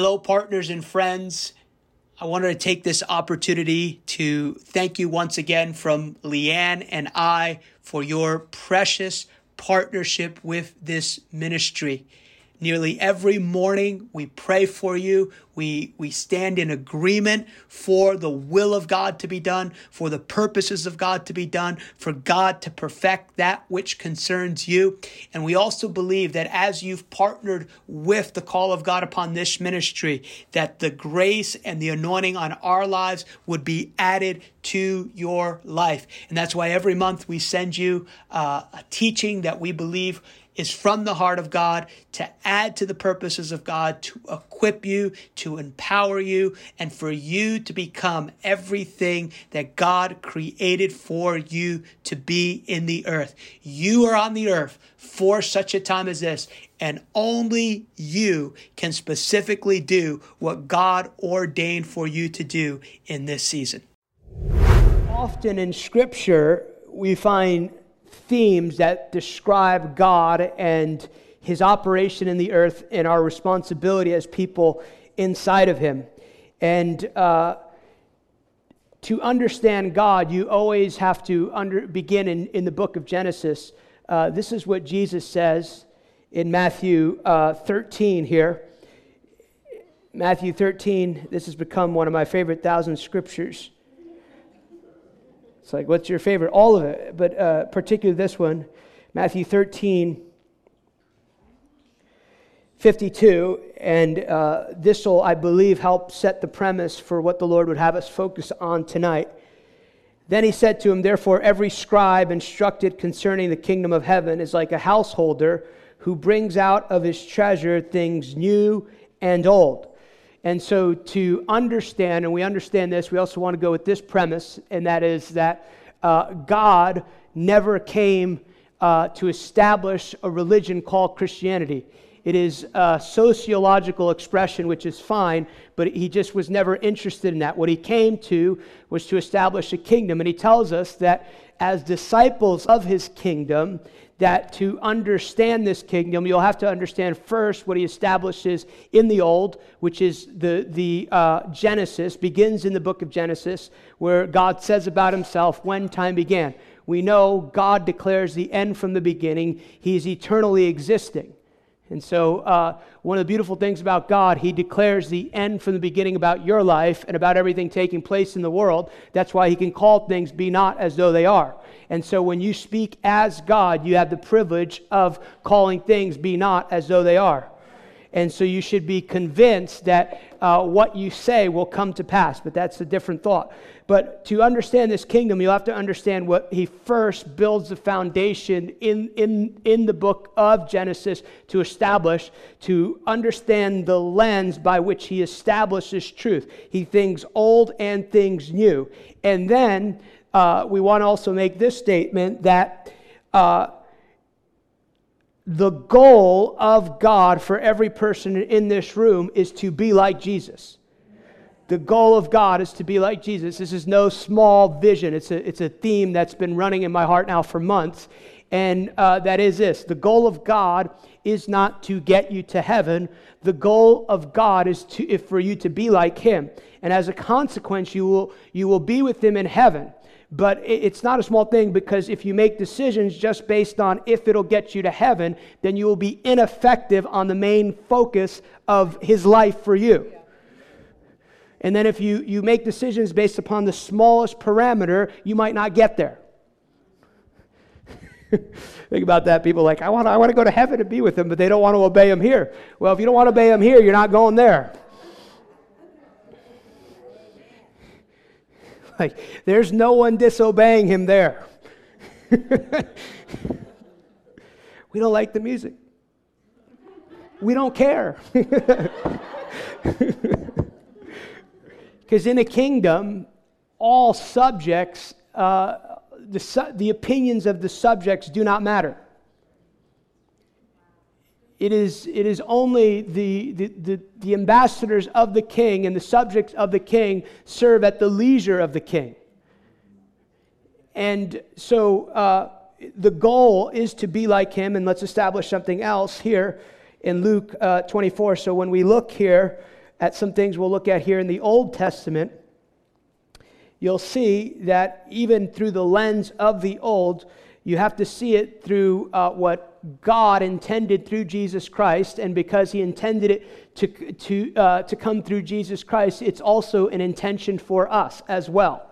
Hello, partners and friends. I wanted to take this opportunity to thank you once again from Leanne and I for your precious partnership with this ministry. Nearly every morning, we pray for you. We, we stand in agreement for the will of God to be done, for the purposes of God to be done, for God to perfect that which concerns you. And we also believe that as you've partnered with the call of God upon this ministry, that the grace and the anointing on our lives would be added to your life. And that's why every month we send you uh, a teaching that we believe is from the heart of God to add to the purposes of God, to equip you, to empower you, and for you to become everything that God created for you to be in the earth. You are on the earth for such a time as this, and only you can specifically do what God ordained for you to do in this season. Often in Scripture, we find themes that describe God and his operation in the earth and our responsibility as people inside of him. And uh, to understand God, you always have to under, begin in, in the book of Genesis. Uh, this is what Jesus says in Matthew uh, 13 here. Matthew 13, this has become one of my favorite thousand scriptures. It's like, what's your favorite? All of it, but uh, particularly this one, Matthew 13, 52. And uh, this will, I believe, help set the premise for what the Lord would have us focus on tonight. Then he said to him, Therefore, every scribe instructed concerning the kingdom of heaven is like a householder who brings out of his treasure things new and old. And so, to understand, and we understand this, we also want to go with this premise, and that is that uh, God never came uh, to establish a religion called Christianity. It is a sociological expression, which is fine, but he just was never interested in that. What he came to was to establish a kingdom. And he tells us that as disciples of his kingdom, that to understand this kingdom, you'll have to understand first what he establishes in the Old, which is the, the uh, Genesis, begins in the book of Genesis, where God says about himself when time began. We know God declares the end from the beginning, he's eternally existing. And so, uh, one of the beautiful things about God, He declares the end from the beginning about your life and about everything taking place in the world. That's why He can call things be not as though they are. And so when you speak as God, you have the privilege of calling things be not as though they are. And so you should be convinced that uh, what you say will come to pass. But that's a different thought. But to understand this kingdom, you'll have to understand what he first builds the foundation in, in, in the book of Genesis to establish, to understand the lens by which he establishes truth. He thinks old and things new. And then uh, we want to also make this statement that uh, the goal of God for every person in this room is to be like Jesus. The goal of God is to be like Jesus. This is no small vision. It's a, it's a theme that's been running in my heart now for months. And uh, that is this the goal of God is not to get you to heaven. The goal of God is to, if for you to be like Him. And as a consequence, you will, you will be with Him in heaven. But it's not a small thing because if you make decisions just based on if it'll get you to heaven, then you will be ineffective on the main focus of his life for you. And then if you, you make decisions based upon the smallest parameter, you might not get there. Think about that. People like, I want, I want to go to heaven and be with him, but they don't want to obey him here. Well, if you don't want to obey him here, you're not going there. Like, there's no one disobeying him there. we don't like the music. We don't care. Because in a kingdom, all subjects, uh, the, the opinions of the subjects do not matter. It is, it is only the, the, the, the, ambassadors of the king and the subjects of the king serve at the leisure of the king. And so uh, the goal is to be like him, and let's establish something else here in Luke uh, 24. So when we look here at some things we'll look at here in the Old Testament, you'll see that even through the lens of the Old, you have to see it through uh, what God intended through Jesus Christ, and because He intended it to, to, uh, to come through Jesus Christ, it's also an intention for us as well.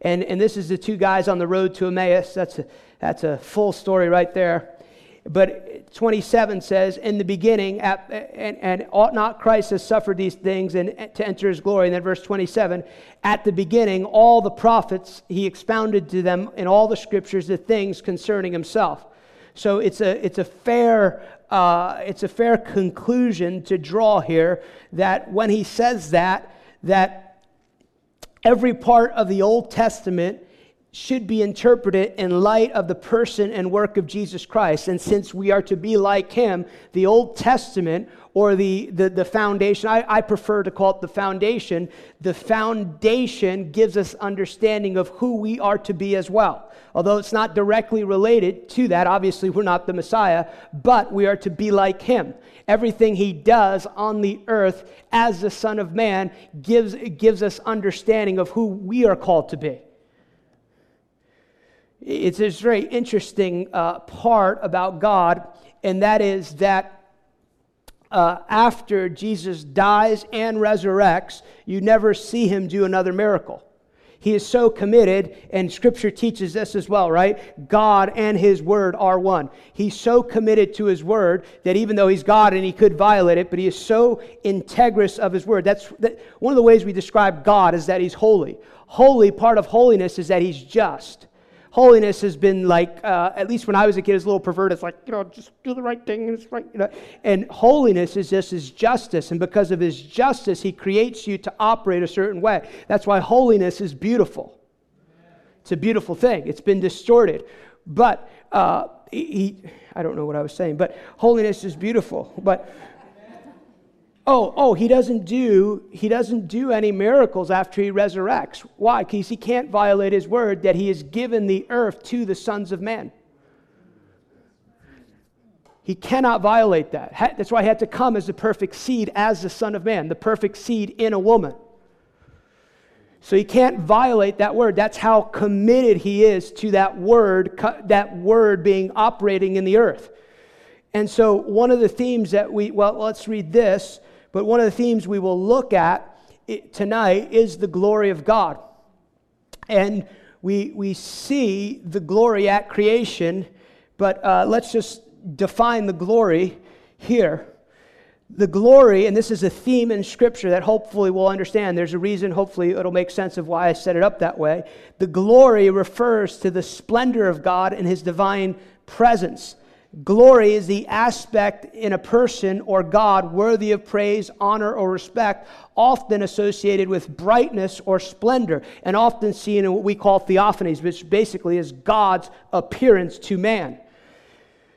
And, and this is the two guys on the road to Emmaus. That's a, that's a full story right there. But 27 says, In the beginning, at, and, and ought not Christ has suffered these things and to enter his glory. And then verse 27, at the beginning, all the prophets, he expounded to them in all the scriptures the things concerning himself. So it's a, it's a fair uh, it's a fair conclusion to draw here that when he says that, that every part of the Old Testament should be interpreted in light of the person and work of Jesus Christ. And since we are to be like him, the Old Testament or the, the, the foundation, I, I prefer to call it the foundation, the foundation gives us understanding of who we are to be as well. Although it's not directly related to that, obviously we're not the Messiah, but we are to be like him. Everything he does on the earth as the Son of Man gives, gives us understanding of who we are called to be. It's this very interesting uh, part about God, and that is that uh, after Jesus dies and resurrects, you never see him do another miracle. He is so committed, and Scripture teaches this as well, right? God and His Word are one. He's so committed to His Word that even though He's God and He could violate it, but He is so integrous of His Word. That's that, one of the ways we describe God is that He's holy. Holy, part of holiness is that He's just holiness has been like, uh, at least when I was a kid, it's a little perverted. It's like, you know, just do the right thing and it's right, you know. And holiness is just his justice. And because of his justice, he creates you to operate a certain way. That's why holiness is beautiful. It's a beautiful thing. It's been distorted. But uh, he, I don't know what I was saying, but holiness is beautiful. But Oh, oh, he doesn't do he doesn't do any miracles after he resurrects. Why? Because he can't violate his word that he has given the earth to the sons of man. He cannot violate that. That's why he had to come as the perfect seed, as the Son of Man, the perfect seed in a woman. So he can't violate that word. That's how committed he is to that word, that word being operating in the earth. And so one of the themes that we, well, let's read this. But one of the themes we will look at tonight is the glory of God. And we, we see the glory at creation, but uh, let's just define the glory here. The glory, and this is a theme in Scripture that hopefully we'll understand. There's a reason, hopefully, it'll make sense of why I set it up that way. The glory refers to the splendor of God and His divine presence. Glory is the aspect in a person or God worthy of praise, honor, or respect, often associated with brightness or splendor, and often seen in what we call theophanies, which basically is God's appearance to man.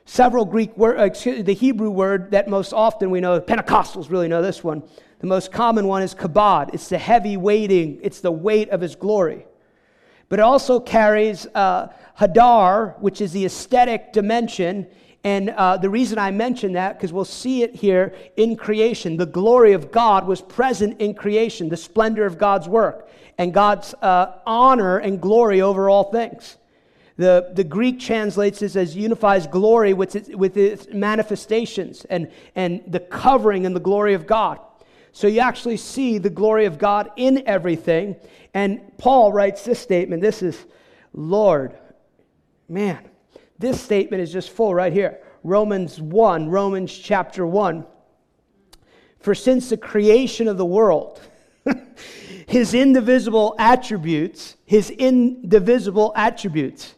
Several Greek words, uh, the Hebrew word that most often we know, Pentecostals really know this one. The most common one is kabod. It's the heavy weighting, it's the weight of his glory. But it also carries uh, hadar, which is the aesthetic dimension, and uh, the reason I mention that, because we'll see it here in creation. The glory of God was present in creation, the splendor of God's work, and God's uh, honor and glory over all things. The, the Greek translates this as unifies glory with its, with its manifestations and, and the covering and the glory of God. So you actually see the glory of God in everything. And Paul writes this statement. This is, Lord, man, this statement is just full right here. Romans 1, Romans chapter 1. For since the creation of the world, his indivisible attributes, his indivisible attributes,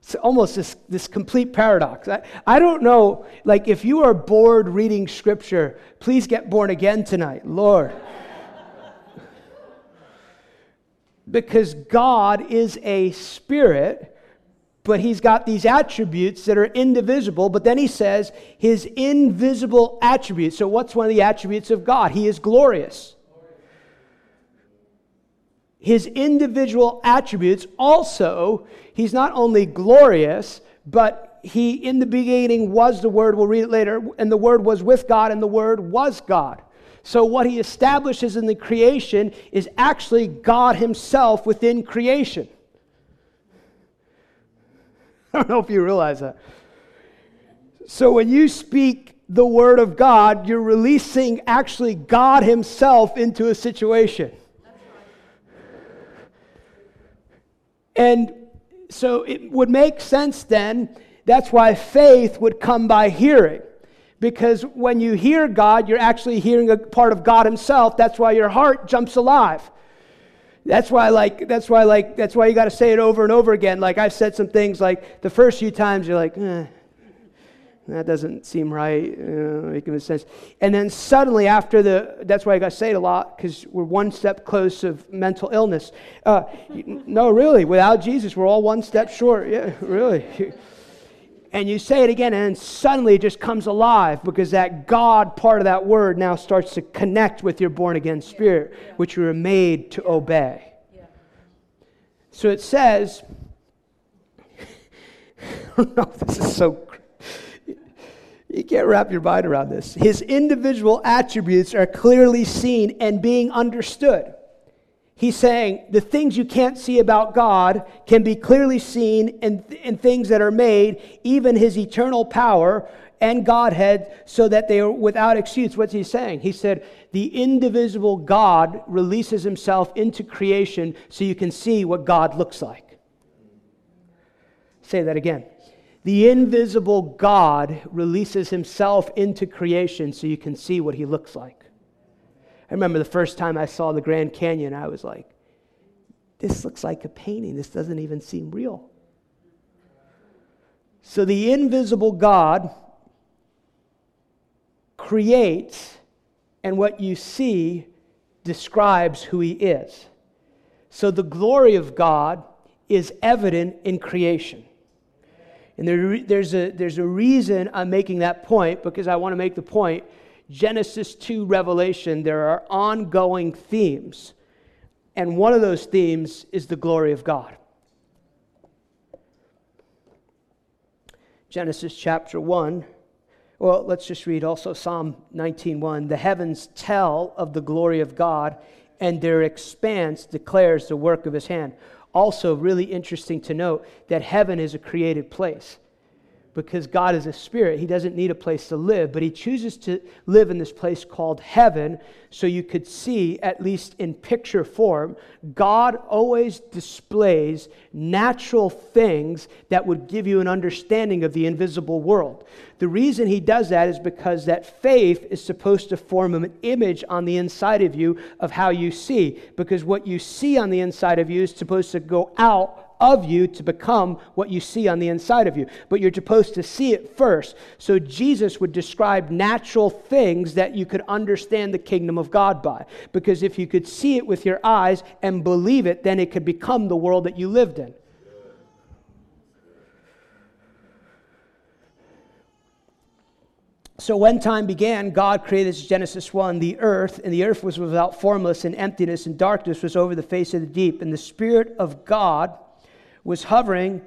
it's almost this, this complete paradox. I, I don't know, like, if you are bored reading scripture, please get born again tonight, Lord. because God is a spirit but he's got these attributes that are indivisible. But then he says his invisible attributes. So, what's one of the attributes of God? He is glorious. His individual attributes also, he's not only glorious, but he in the beginning was the Word. We'll read it later. And the Word was with God, and the Word was God. So, what he establishes in the creation is actually God himself within creation. I don't know if you realize that. So, when you speak the word of God, you're releasing actually God himself into a situation. And so it would make sense then, that's why faith would come by hearing. Because when you hear God, you're actually hearing a part of God Himself. That's why your heart jumps alive. That's why, like, that's why, like, that's why you got to say it over and over again. Like I've said some things, like the first few times, you're like, eh, that doesn't seem right, uh, making sense. And then suddenly, after the, that's why I got to say it a lot, because we're one step close of mental illness. Uh, no, really, without Jesus, we're all one step short. Yeah, really. And you say it again, and suddenly it just comes alive because that God part of that word now starts to connect with your born again spirit, yeah, yeah. which you were made to obey. Yeah. So it says, I don't know if this is so you can't wrap your mind around this. His individual attributes are clearly seen and being understood. He's saying the things you can't see about God can be clearly seen in, in things that are made, even his eternal power and Godhead, so that they are without excuse. What's he saying? He said, The indivisible God releases himself into creation so you can see what God looks like. Say that again the invisible God releases himself into creation so you can see what he looks like. I remember the first time I saw the Grand Canyon, I was like, this looks like a painting. This doesn't even seem real. So the invisible God creates, and what you see describes who he is. So the glory of God is evident in creation. And there, there's, a, there's a reason I'm making that point because I want to make the point. Genesis 2 Revelation, there are ongoing themes. And one of those themes is the glory of God. Genesis chapter 1. Well, let's just read also Psalm 19:1. The heavens tell of the glory of God, and their expanse declares the work of his hand. Also, really interesting to note that heaven is a created place because God is a spirit. He doesn't need a place to live, but He chooses to live in this place called heaven so you could see, at least in picture form, God always displays natural things that would give you an understanding of the invisible world. The reason He does that is because that faith is supposed to form an image on the inside of you of how you see, because what you see on the inside of you is supposed to go out of you to become what you see on the inside of you. But you're supposed to see it first. So Jesus would describe natural things that you could understand the kingdom of God by. Because if you could see it with your eyes and believe it, then it could become the world that you lived in. So when time began, God created Genesis 1 the earth, and the earth was without formless, and emptiness and darkness was over the face of the deep. And the Spirit of God was hovering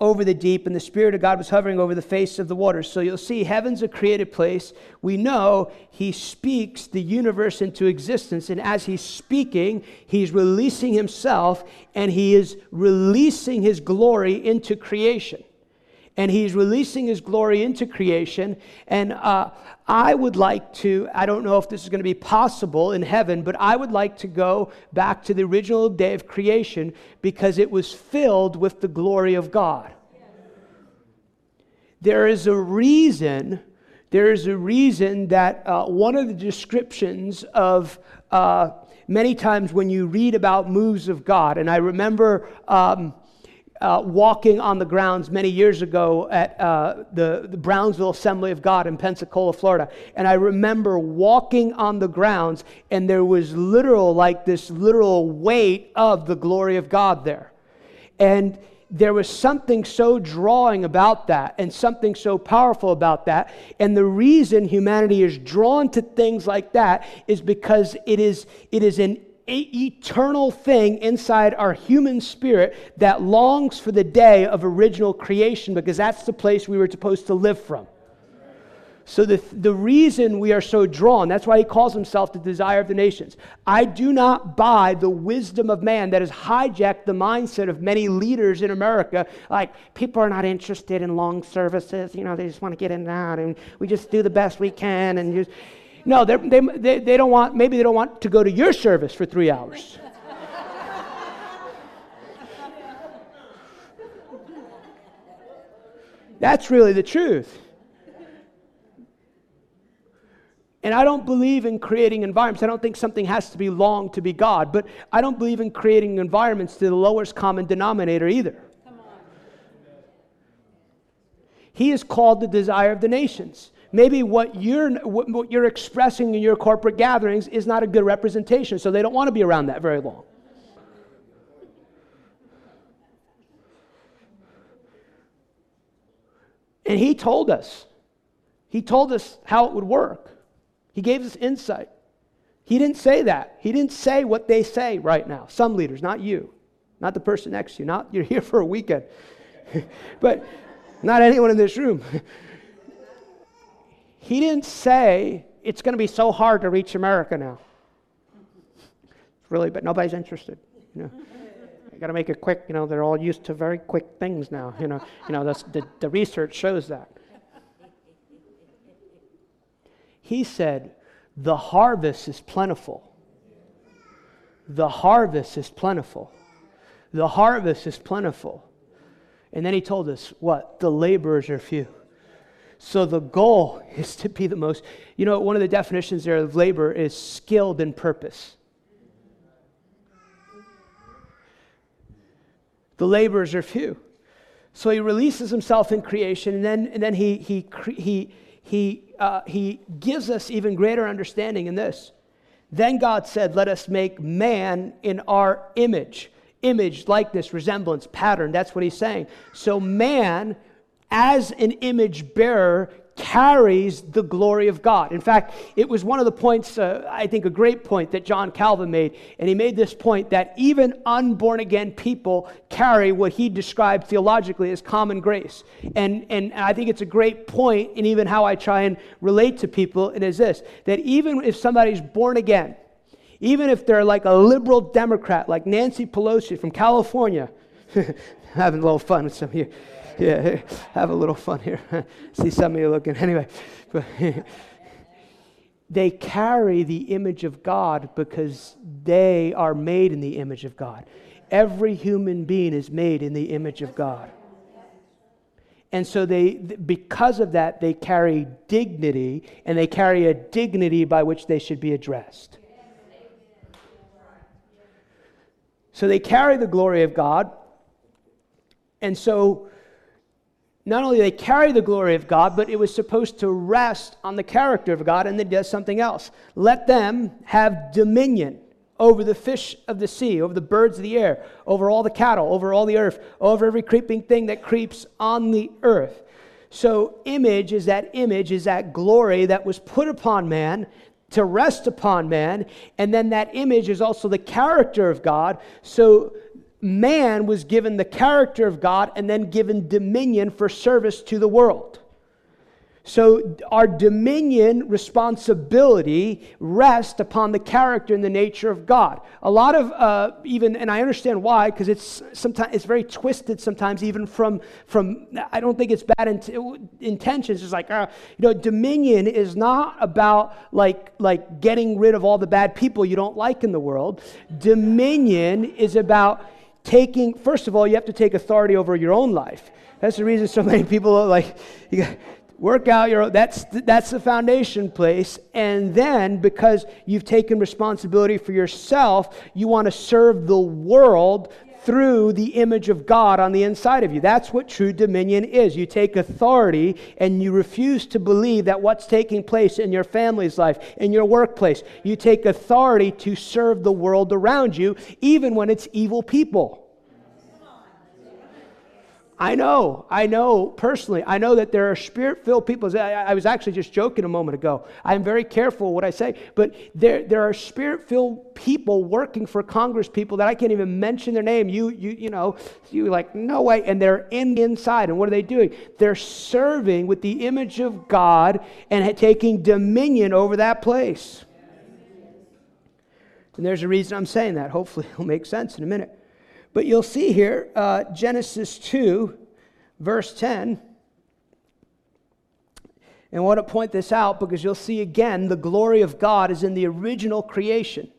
over the deep, and the Spirit of God was hovering over the face of the waters. So you'll see heaven's a created place. We know He speaks the universe into existence, and as He's speaking, He's releasing Himself, and He is releasing His glory into creation and he's releasing his glory into creation. And uh, I would like to, I don't know if this is going to be possible in heaven, but I would like to go back to the original day of creation because it was filled with the glory of God. There is a reason, there is a reason that uh, one of the descriptions of uh, many times when you read about moves of God, and I remember. Um, uh, walking on the grounds many years ago at uh, the, the Brownsville Assembly of God in Pensacola, Florida. And I remember walking on the grounds, and there was literal, like this literal weight of the glory of God there. And there was something so drawing about that and something so powerful about that. And the reason humanity is drawn to things like that is because it is, it is an eternal thing inside our human spirit that longs for the day of original creation because that's the place we were supposed to live from. So, the, the reason we are so drawn, that's why he calls himself the desire of the nations. I do not buy the wisdom of man that has hijacked the mindset of many leaders in America. Like, people are not interested in long services. You know, they just want to get in and out, and we just do the best we can. And just, no, they, they, they don't want, maybe they don't want to go to your service for three hours. That's really the truth. And I don't believe in creating environments. I don't think something has to be long to be God, but I don't believe in creating environments to the lowest common denominator either. He is called the desire of the nations. Maybe what you're, what you're expressing in your corporate gatherings is not a good representation, so they don't want to be around that very long. And he told us. He told us how it would work. He gave us insight. He didn't say that. He didn't say what they say right now. Some leaders, not you, not the person next to you, not you're here for a weekend, but not anyone in this room. he didn't say it's going to be so hard to reach America now. Really, but nobody's interested. You know, I got to make it quick. You know, they're all used to very quick things now. You know, you know, that's, the, the research shows that. He said, The harvest is plentiful. The harvest is plentiful. The harvest is plentiful. And then he told us what? The laborers are few. So the goal is to be the most, you know, one of the definitions there of labor is skilled in purpose. The laborers are few. So he releases himself in creation, and then, and then he, he, he, he, uh, he gives us even greater understanding in this. Then God said, Let us make man in our image. Image, likeness, resemblance, pattern. That's what he's saying. So, man, as an image bearer, carries the glory of God. In fact, it was one of the points, uh, I think a great point that John Calvin made. And he made this point that even unborn again people carry what he described theologically as common grace. And, and I think it's a great point in even how I try and relate to people. and is this that even if somebody's born again, even if they're like a liberal Democrat, like Nancy Pelosi from California, having a little fun with some of you yeah, have a little fun here. See some of you looking. Anyway, they carry the image of God because they are made in the image of God. Every human being is made in the image of God. And so they because of that they carry dignity and they carry a dignity by which they should be addressed. So they carry the glory of God. And so not only they carry the glory of God, but it was supposed to rest on the character of God, and then does something else. Let them have dominion over the fish of the sea, over the birds of the air, over all the cattle, over all the earth, over every creeping thing that creeps on the earth. So, image is that image, is that glory that was put upon man to rest upon man. And then that image is also the character of God. So, man was given the character of God and then given dominion for service to the world. So, our dominion responsibility rests upon the character and the nature of God. A lot of uh, even, and I understand why, because it's sometimes it's very twisted. Sometimes even from from I don't think it's bad in, intentions. It's like uh, you know, dominion is not about like like getting rid of all the bad people you don't like in the world. Dominion is about taking, first of all, you have to take authority over your own life. That's the reason so many people are like, you work out your that's that's the foundation place and then because you've taken responsibility for yourself you want to serve the world through the image of God on the inside of you. That's what true dominion is. You take authority and you refuse to believe that what's taking place in your family's life, in your workplace, you take authority to serve the world around you, even when it's evil people. I know, I know personally, I know that there are spirit filled people. I, I, was actually just joking a moment ago. I'm very careful what I say, but there, there are spirit filled people working for Congress people that I can't even mention their name. You, you, you know, you like, no way. And they're in inside. And what are they doing? They're serving with the image of God and taking dominion over that place. And there's a reason I'm saying that. Hopefully, it'll make sense in a minute. But you'll see here, uh, Genesis 2, verse 10. And I want to point this out because you'll see again the glory of God is in the original creation.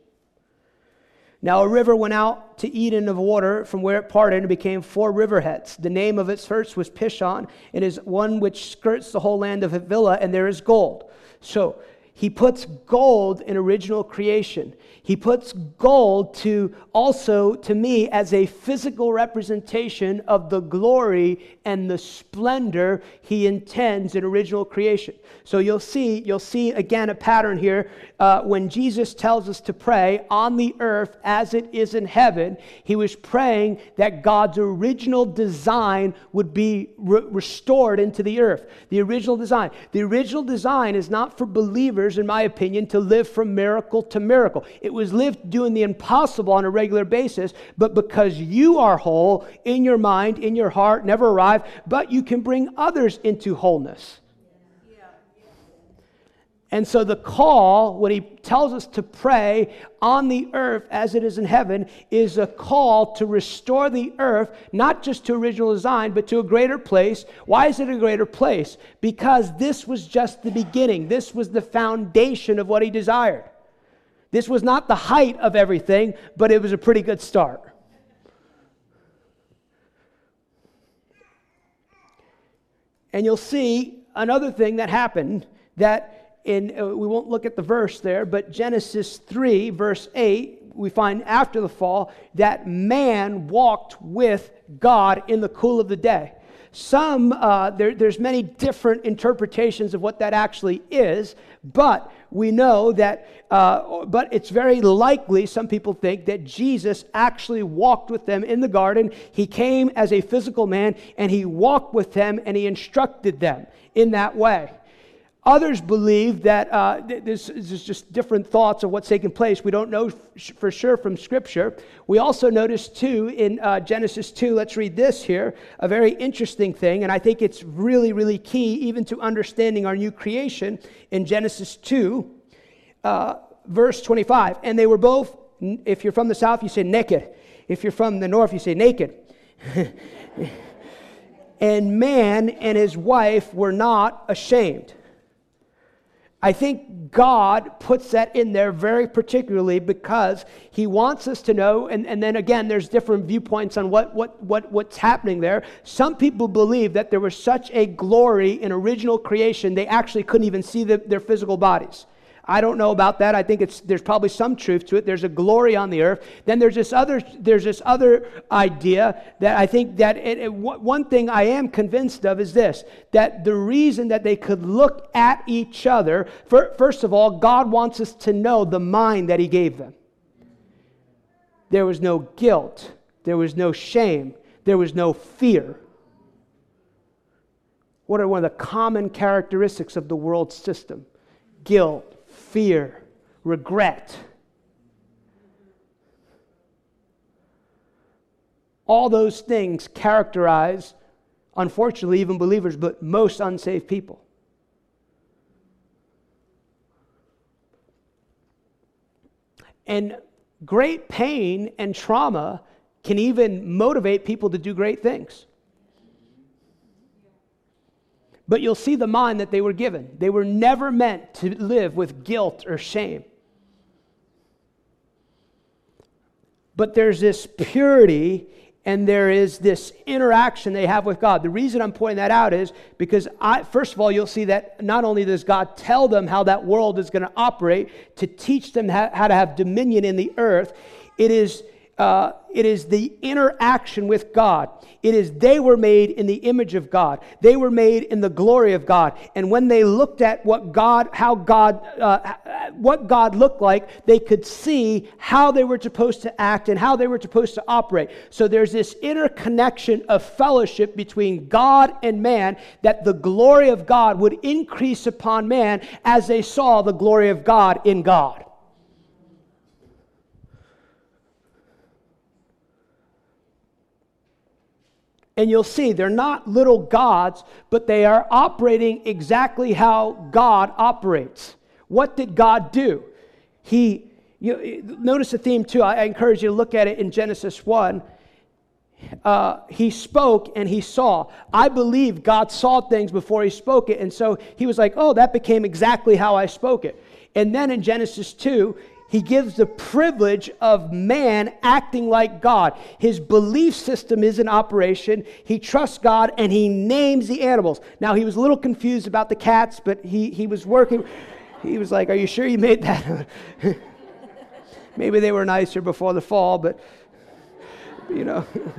Now, a river went out to Eden of water from where it parted and became four riverheads. The name of its first was Pishon. and It is one which skirts the whole land of Havilah, and there is gold. So, he puts gold in original creation. He puts gold to also to me as a physical representation of the glory and the splendor he intends in original creation. So you'll see, you'll see again a pattern here. Uh, when Jesus tells us to pray on the earth as it is in heaven, he was praying that God's original design would be re- restored into the earth. The original design. The original design is not for believers, in my opinion, to live from miracle to miracle. It was lived doing the impossible on a regular basis, but because you are whole in your mind, in your heart, never arrive, but you can bring others into wholeness. And so the call, when he tells us to pray on the earth as it is in heaven, is a call to restore the earth, not just to original design, but to a greater place. Why is it a greater place? Because this was just the beginning. This was the foundation of what he desired. This was not the height of everything, but it was a pretty good start. And you'll see another thing that happened that in uh, we won't look at the verse there, but Genesis 3 verse 8 we find after the fall that man walked with God in the cool of the day. Some, uh, there, there's many different interpretations of what that actually is, but we know that, uh, but it's very likely, some people think, that Jesus actually walked with them in the garden. He came as a physical man and he walked with them and he instructed them in that way. Others believe that uh, this is just different thoughts of what's taking place. We don't know for sure from Scripture. We also notice, too, in uh, Genesis 2, let's read this here, a very interesting thing, and I think it's really, really key even to understanding our new creation in Genesis 2, uh, verse 25. And they were both, if you're from the south, you say naked. If you're from the north, you say naked. and man and his wife were not ashamed. I think God puts that in there very particularly because He wants us to know, and, and then again, there's different viewpoints on what, what, what, what's happening there. Some people believe that there was such a glory in original creation, they actually couldn't even see the, their physical bodies. I don't know about that. I think it's, there's probably some truth to it. There's a glory on the earth. Then there's this other, there's this other idea that I think that it, it, one thing I am convinced of is this that the reason that they could look at each other, for, first of all, God wants us to know the mind that He gave them. There was no guilt, there was no shame, there was no fear. What are one of the common characteristics of the world system? Guilt, fear, regret. All those things characterize, unfortunately, even believers, but most unsaved people. And great pain and trauma can even motivate people to do great things. But you'll see the mind that they were given. They were never meant to live with guilt or shame. But there's this purity and there is this interaction they have with God. The reason I'm pointing that out is because, I, first of all, you'll see that not only does God tell them how that world is going to operate to teach them how, how to have dominion in the earth, it is uh, it is the interaction with God. It is they were made in the image of God. They were made in the glory of God. And when they looked at what God, how God, uh, what God looked like, they could see how they were supposed to act and how they were supposed to operate. So there's this interconnection of fellowship between God and man that the glory of God would increase upon man as they saw the glory of God in God. And you'll see they're not little gods, but they are operating exactly how God operates. What did God do? He, you, notice the theme too. I, I encourage you to look at it in Genesis 1. Uh, he spoke and he saw. I believe God saw things before he spoke it. And so he was like, oh, that became exactly how I spoke it. And then in Genesis 2, he gives the privilege of man acting like God. His belief system is in operation. He trusts God and he names the animals. Now, he was a little confused about the cats, but he, he was working. He was like, Are you sure you made that? Maybe they were nicer before the fall, but, you know.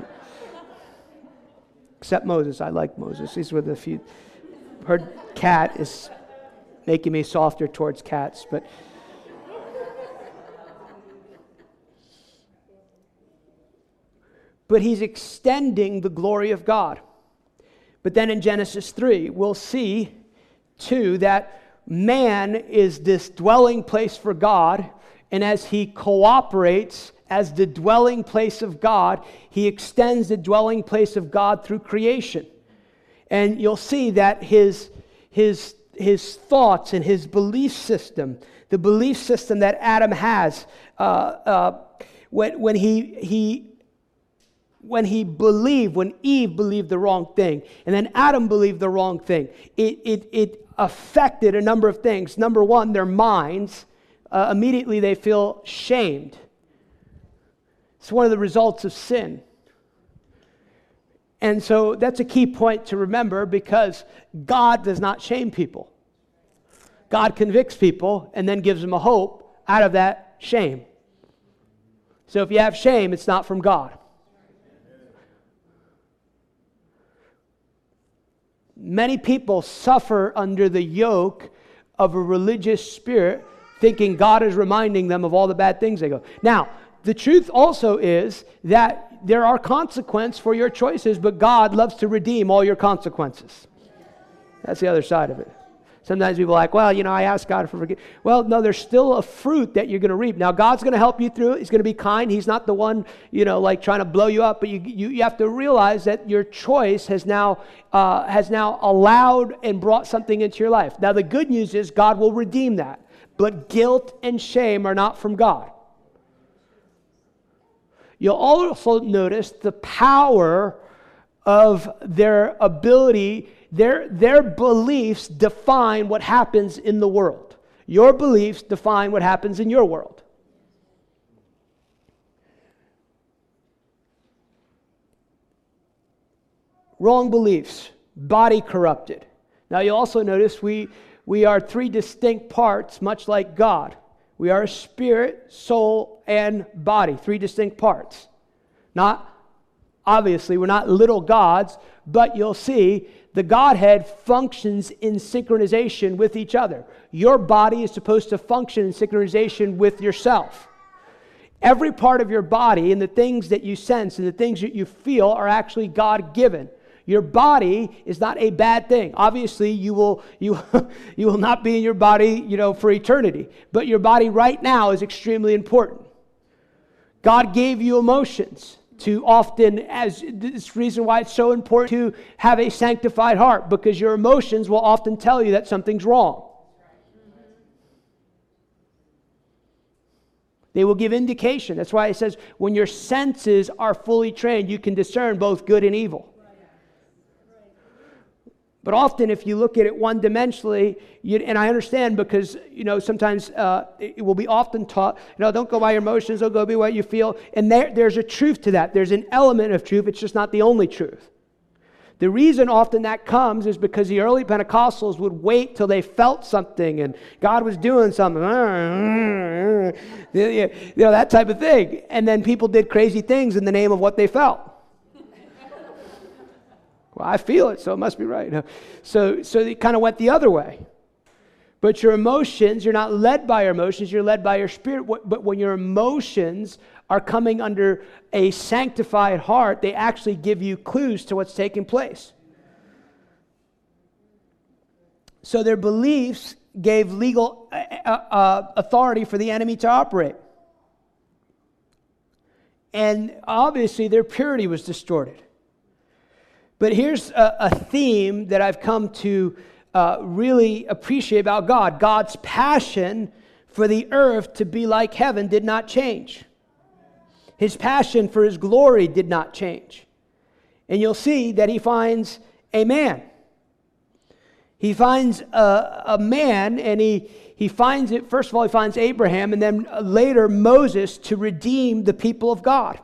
Except Moses. I like Moses. He's with a few. Her cat is making me softer towards cats, but. But he's extending the glory of God. But then in Genesis 3, we'll see too that man is this dwelling place for God, and as he cooperates as the dwelling place of God, he extends the dwelling place of God through creation. And you'll see that his, his, his thoughts and his belief system, the belief system that Adam has, uh, uh, when, when he, he when he believed, when Eve believed the wrong thing, and then Adam believed the wrong thing, it, it, it affected a number of things. Number one, their minds. Uh, immediately they feel shamed. It's one of the results of sin. And so that's a key point to remember because God does not shame people. God convicts people and then gives them a hope out of that shame. So if you have shame, it's not from God. Many people suffer under the yoke of a religious spirit, thinking God is reminding them of all the bad things they go. Now, the truth also is that there are consequences for your choices, but God loves to redeem all your consequences. That's the other side of it. Sometimes people are like, well, you know, I ask God for forgiveness. Well, no, there's still a fruit that you're going to reap. Now, God's going to help you through it. He's going to be kind. He's not the one, you know, like trying to blow you up. But you, you, you have to realize that your choice has now, uh, has now allowed and brought something into your life. Now, the good news is God will redeem that. But guilt and shame are not from God. You'll also notice the power of their ability their, their beliefs define what happens in the world. Your beliefs define what happens in your world. Wrong beliefs, body corrupted. Now, you also notice we, we are three distinct parts, much like God. We are spirit, soul, and body, three distinct parts. Not, obviously, we're not little gods, but you'll see the Godhead functions in synchronization with each other. Your body is supposed to function in synchronization with yourself. Every part of your body and the things that you sense and the things that you feel are actually God given. Your body is not a bad thing. Obviously, you will, you, you will not be in your body you know, for eternity, but your body right now is extremely important. God gave you emotions to often, as this reason why it's so important to have a sanctified heart, because your emotions will often tell you that something's wrong. They will give indication. That's why it says, when your senses are fully trained, you can discern both good and evil. But often, if you look at it one dimensionally, and I understand because, you know, sometimes uh, it will be often taught, you know, don't go by your emotions, don't go by what you feel. And there, there's a truth to that. There's an element of truth, it's just not the only truth. The reason often that comes is because the early Pentecostals would wait till they felt something and God was doing something, you know, that type of thing. And then people did crazy things in the name of what they felt. Well, I feel it, so it must be right. So, so it kind of went the other way. But your emotions, you're not led by your emotions, you're led by your spirit. But when your emotions are coming under a sanctified heart, they actually give you clues to what's taking place. So their beliefs gave legal uh, uh, uh, authority for the enemy to operate. And obviously, their purity was distorted. But here's a, a theme that I've come to uh, really appreciate about God God's passion for the earth to be like heaven did not change. His passion for his glory did not change. And you'll see that he finds a man. He finds a, a man, and he, he finds it, first of all, he finds Abraham, and then later Moses to redeem the people of God.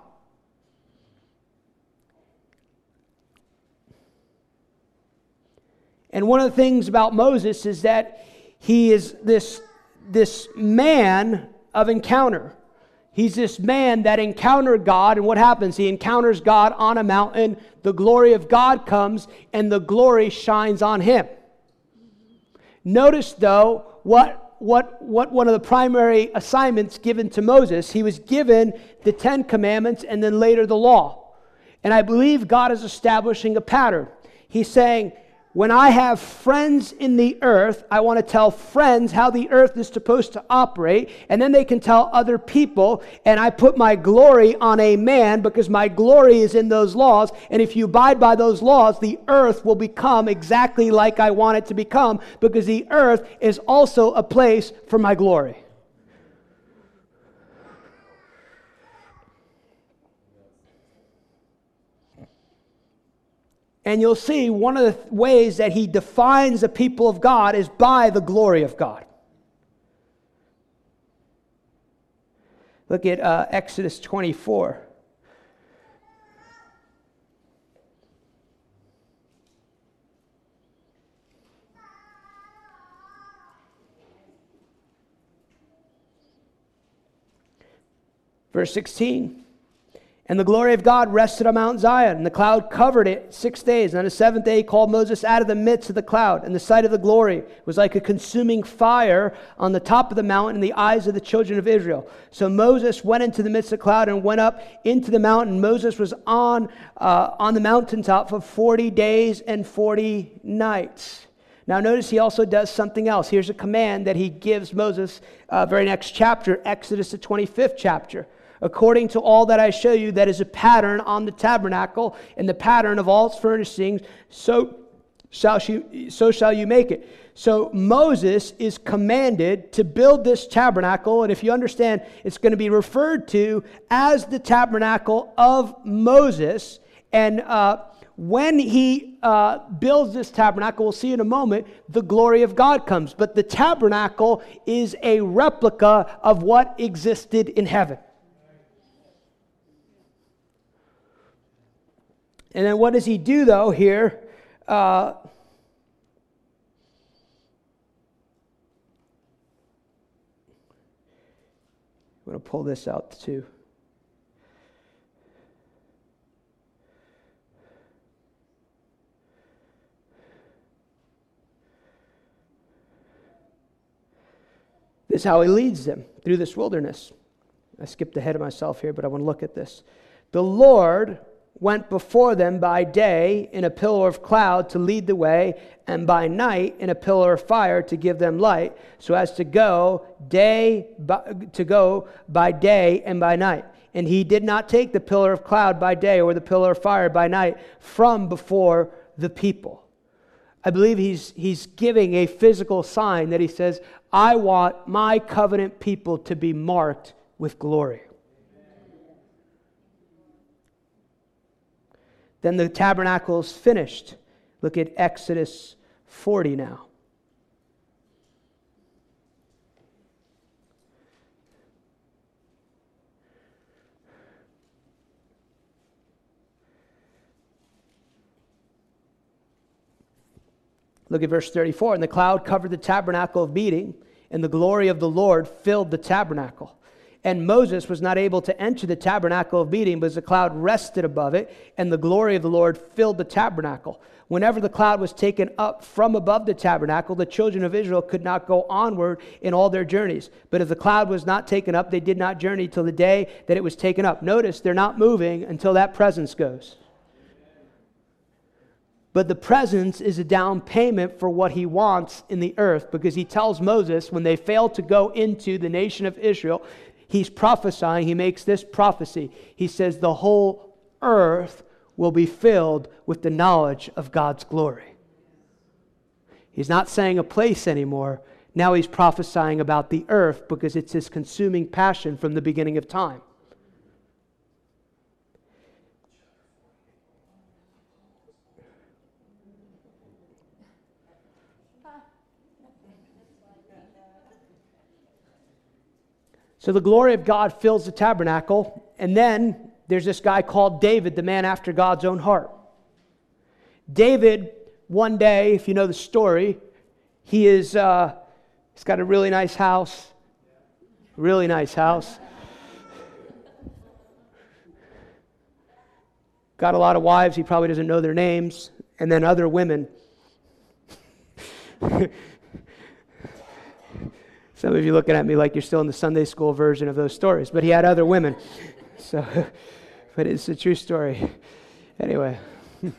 And one of the things about Moses is that he is this, this man of encounter. He's this man that encountered God, and what happens? He encounters God on a mountain. The glory of God comes, and the glory shines on him. Notice, though, what, what, what one of the primary assignments given to Moses. He was given the Ten Commandments and then later the law. And I believe God is establishing a pattern. He's saying, when I have friends in the earth, I want to tell friends how the earth is supposed to operate, and then they can tell other people. And I put my glory on a man because my glory is in those laws. And if you abide by those laws, the earth will become exactly like I want it to become because the earth is also a place for my glory. And you'll see one of the ways that he defines the people of God is by the glory of God. Look at uh, Exodus 24. Verse 16. And the glory of God rested on Mount Zion, and the cloud covered it six days. And on the seventh day, he called Moses out of the midst of the cloud, and the sight of the glory was like a consuming fire on the top of the mountain in the eyes of the children of Israel. So Moses went into the midst of the cloud and went up into the mountain. Moses was on, uh, on the mountaintop for 40 days and 40 nights. Now, notice he also does something else. Here's a command that he gives Moses, uh, very next chapter, Exodus, the 25th chapter according to all that I show you, that is a pattern on the tabernacle and the pattern of all its furnishings, so shall you, so shall you make it. So Moses is commanded to build this tabernacle, and if you understand, it's going to be referred to as the tabernacle of Moses. And uh, when he uh, builds this tabernacle, we'll see in a moment, the glory of God comes. But the tabernacle is a replica of what existed in heaven. And then what does he do, though, here? Uh, I'm going to pull this out too. This is how he leads them through this wilderness. I skipped ahead of myself here, but I want to look at this. The Lord went before them by day in a pillar of cloud to lead the way, and by night in a pillar of fire to give them light, so as to go day by, to go by day and by night. And he did not take the pillar of cloud by day or the pillar of fire by night from before the people. I believe he's, he's giving a physical sign that he says, I want my covenant people to be marked with glory. Then the tabernacle is finished. Look at Exodus 40 now. Look at verse 34. And the cloud covered the tabernacle of meeting, and the glory of the Lord filled the tabernacle. And Moses was not able to enter the tabernacle of meeting because the cloud rested above it, and the glory of the Lord filled the tabernacle. Whenever the cloud was taken up from above the tabernacle, the children of Israel could not go onward in all their journeys. But if the cloud was not taken up, they did not journey till the day that it was taken up. Notice they're not moving until that presence goes. But the presence is a down payment for what he wants in the earth because he tells Moses when they fail to go into the nation of Israel, he's prophesying, he makes this prophecy. He says, The whole earth will be filled with the knowledge of God's glory. He's not saying a place anymore. Now he's prophesying about the earth because it's his consuming passion from the beginning of time. So the glory of God fills the tabernacle, and then there's this guy called David, the man after God's own heart. David, one day, if you know the story, he is uh, he's got a really nice house, really nice house. Got a lot of wives, he probably doesn't know their names, and then other women. Some of you looking at me like you're still in the Sunday school version of those stories, but he had other women. So, but it's a true story. Anyway.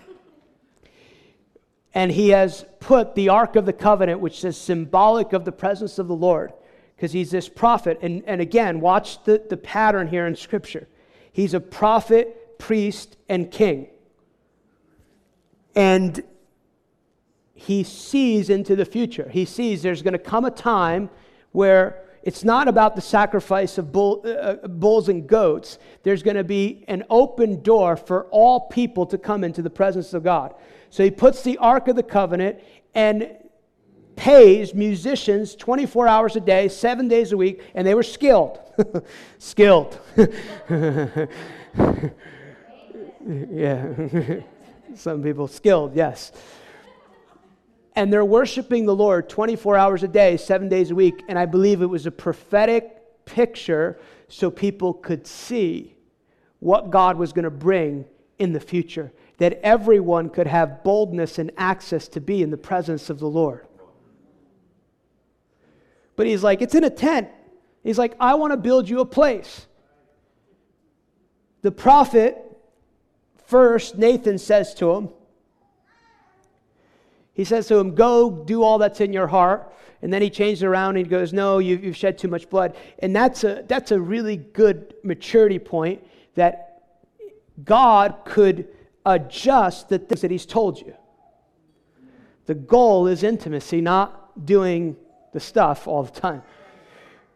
and he has put the Ark of the Covenant, which is symbolic of the presence of the Lord, because he's this prophet. And, and again, watch the, the pattern here in Scripture. He's a prophet, priest, and king. And he sees into the future. He sees there's going to come a time where it's not about the sacrifice of bull, uh, uh, bulls and goats. There's going to be an open door for all people to come into the presence of God. So he puts the Ark of the Covenant and pays musicians 24 hours a day, seven days a week, and they were skilled. skilled. yeah. Some people skilled, yes and they're worshiping the Lord 24 hours a day, seven days a week. And I believe it was a prophetic picture so people could see what God was going to bring in the future, that everyone could have boldness and access to be in the presence of the Lord. But he's like, it's in a tent. He's like, I want to build you a place. The prophet, first, Nathan says to him, he says to him, Go do all that's in your heart. And then he changes around and goes, No, you've, you've shed too much blood. And that's a, that's a really good maturity point that God could adjust the things that he's told you. The goal is intimacy, not doing the stuff all the time.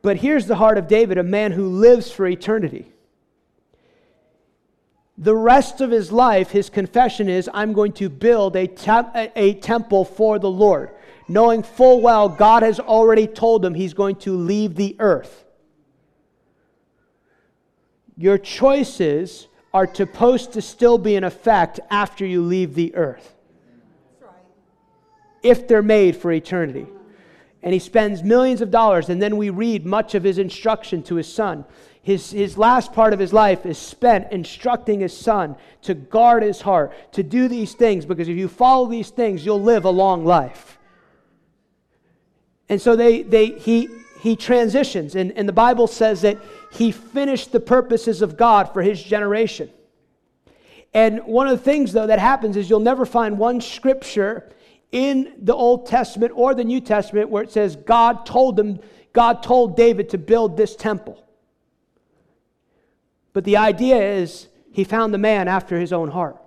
But here's the heart of David, a man who lives for eternity the rest of his life, his confession is, I'm going to build a, a temple for the Lord, knowing full well God has already told him he's going to leave the earth. Your choices are supposed to still be in effect after you leave the earth, if they're made for eternity. And he spends millions of dollars, and then we read much of his instruction to his son. His, his last part of his life is spent instructing his son to guard his heart, to do these things, because if you follow these things, you'll live a long life. And so they, they, he, he transitions, and, and the Bible says that he finished the purposes of God for his generation. And one of the things, though, that happens is you'll never find one scripture in the Old Testament or the New Testament where it says God told them, God told David to build this temple. But the idea is he found the man after his own heart.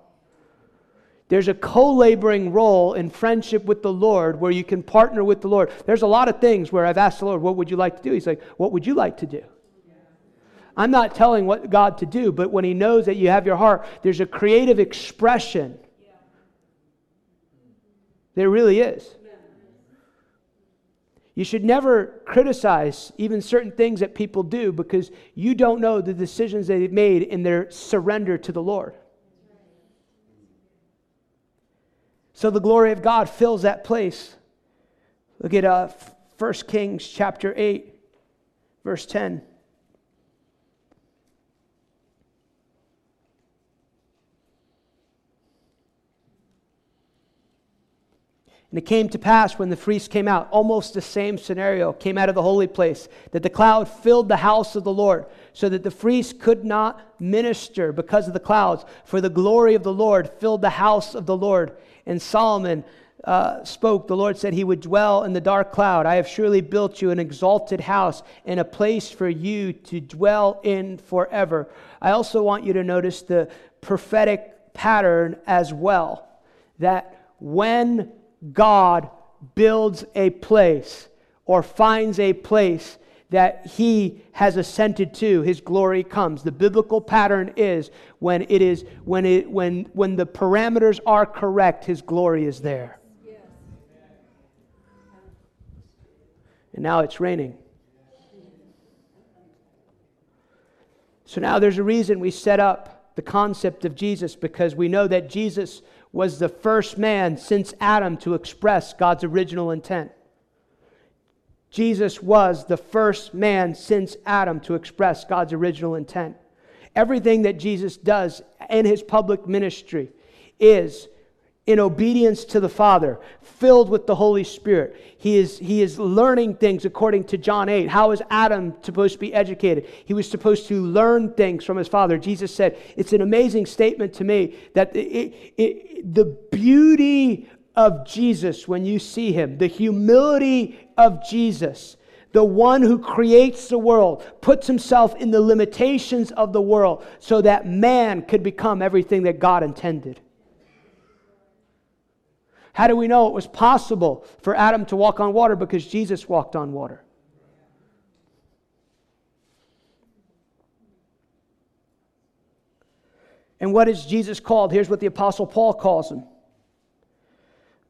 There's a co laboring role in friendship with the Lord where you can partner with the Lord. There's a lot of things where I've asked the Lord, What would you like to do? He's like, What would you like to do? I'm not telling what God to do, but when He knows that you have your heart, there's a creative expression. There really is. You should never criticize even certain things that people do because you don't know the decisions they've made in their surrender to the Lord. So the glory of God fills that place. Look at uh, 1 Kings chapter 8, verse 10. And it came to pass when the priests came out, almost the same scenario came out of the holy place, that the cloud filled the house of the Lord, so that the priests could not minister because of the clouds, for the glory of the Lord filled the house of the Lord. And Solomon uh, spoke, the Lord said he would dwell in the dark cloud. I have surely built you an exalted house and a place for you to dwell in forever. I also want you to notice the prophetic pattern as well, that when God builds a place or finds a place that he has ascended to his glory comes. The biblical pattern is when it is when it when when the parameters are correct his glory is there. And now it's raining. So now there's a reason we set up the concept of jesus because we know that jesus was the first man since Adam to express God's original intent. Jesus was the first man since Adam to express God's original intent. Everything that Jesus does in his public ministry is in obedience to the Father, filled with the Holy Spirit. He is, he is learning things according to John 8. How is Adam supposed to be educated? He was supposed to learn things from his Father. Jesus said, It's an amazing statement to me that it, it, the beauty of Jesus when you see him, the humility of Jesus, the one who creates the world, puts himself in the limitations of the world so that man could become everything that God intended. How do we know it was possible for Adam to walk on water? Because Jesus walked on water. And what is Jesus called? Here's what the Apostle Paul calls him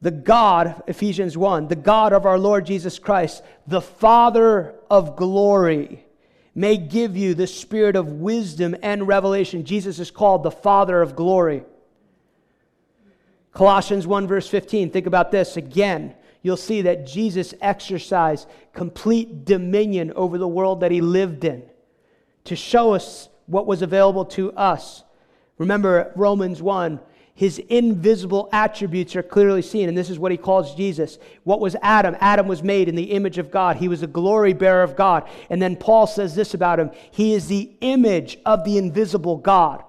the God, Ephesians 1, the God of our Lord Jesus Christ, the Father of glory, may give you the spirit of wisdom and revelation. Jesus is called the Father of glory. Colossians 1, verse 15. Think about this again. You'll see that Jesus exercised complete dominion over the world that he lived in to show us what was available to us. Remember Romans 1 his invisible attributes are clearly seen, and this is what he calls Jesus. What was Adam? Adam was made in the image of God. He was a glory bearer of God. And then Paul says this about him He is the image of the invisible God.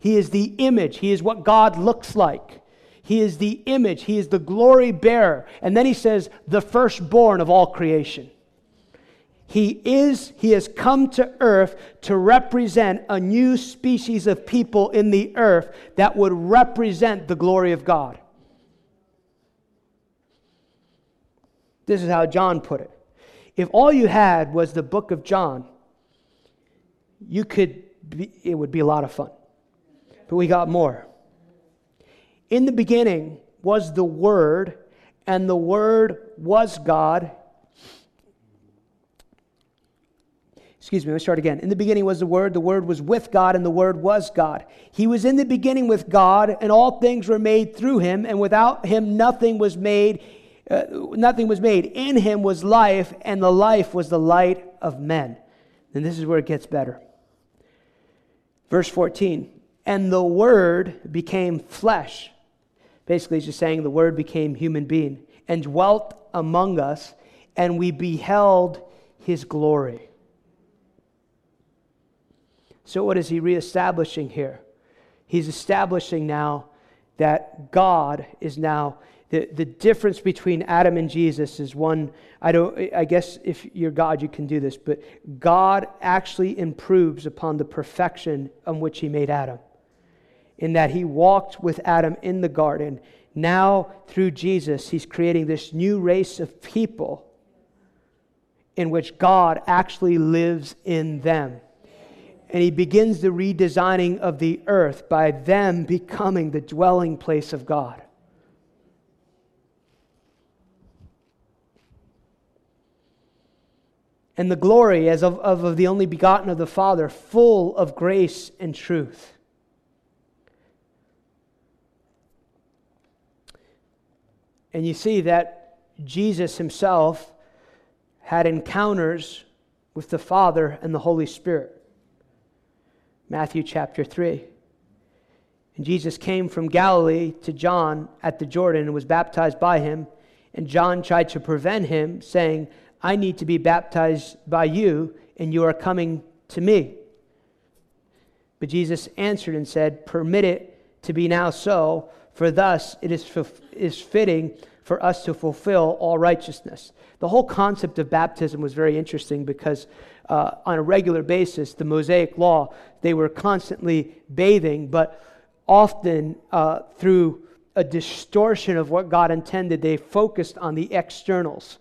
He is the image, he is what God looks like. He is the image, He is the glory bearer. And then He says, the firstborn of all creation. He is, He has come to earth to represent a new species of people in the earth that would represent the glory of God. This is how John put it. If all you had was the book of John, you could, be, it would be a lot of fun. But we got more. In the beginning was the Word, and the Word was God. Excuse me, let me start again. In the beginning was the Word, the Word was with God, and the Word was God. He was in the beginning with God, and all things were made through him, and without him nothing was made. Uh, nothing was made. In him was life, and the life was the light of men. And this is where it gets better. Verse 14 And the Word became flesh Basically, he's just saying the Word became human being and dwelt among us, and we beheld his glory. So, what is he reestablishing here? He's establishing now that God is now the, the difference between Adam and Jesus is one, I don't I guess if you're God you can do this, but God actually improves upon the perfection on which he made Adam in that he walked with Adam in the garden. Now, through Jesus, he's creating this new race of people in which God actually lives in them. And he begins the redesigning of the earth by them becoming the dwelling place of God. And the glory as of, of, of the only begotten of the Father, full of grace and truth. And you see that Jesus himself had encounters with the Father and the Holy Spirit. Matthew chapter 3. And Jesus came from Galilee to John at the Jordan and was baptized by him. And John tried to prevent him, saying, I need to be baptized by you, and you are coming to me. But Jesus answered and said, Permit it to be now so, for thus it is, is fitting for us to fulfill all righteousness. The whole concept of baptism was very interesting because uh, on a regular basis, the Mosaic law, they were constantly bathing, but often uh, through a distortion of what God intended, they focused on the externals.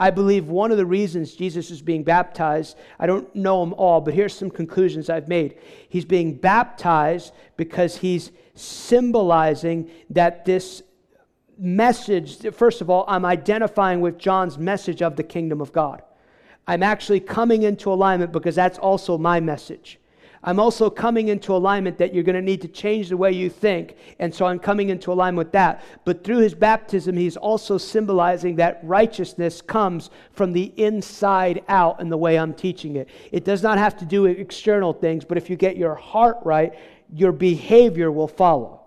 I believe one of the reasons Jesus is being baptized, I don't know them all, but here's some conclusions I've made. He's being baptized because he's symbolizing that this message, first of all, I'm identifying with John's message of the kingdom of God. I'm actually coming into alignment because that's also my message. I'm also coming into alignment that you're going to need to change the way you think. And so I'm coming into alignment with that. But through his baptism, he's also symbolizing that righteousness comes from the inside out in the way I'm teaching it. It does not have to do with external things, but if you get your heart right, your behavior will follow.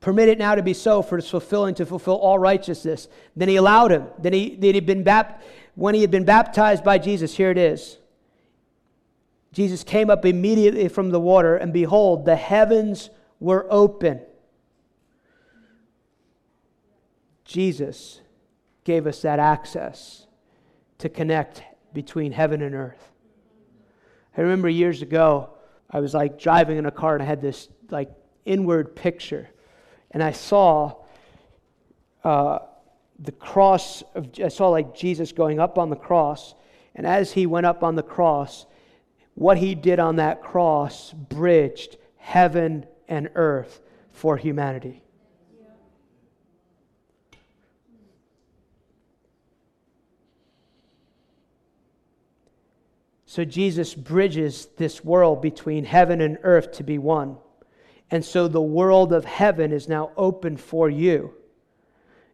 Permit it now to be so, for it's fulfilling to fulfill all righteousness. Then he allowed him. Then he, then he'd been bap- when he had been baptized by Jesus, here it is. Jesus came up immediately from the water, and behold, the heavens were open. Jesus gave us that access to connect between heaven and earth. I remember years ago, I was like driving in a car and I had this like inward picture and I saw uh, the cross of, I saw like Jesus going up on the cross, and as he went up on the cross, what he did on that cross bridged heaven and earth for humanity. So Jesus bridges this world between heaven and earth to be one. And so the world of heaven is now open for you.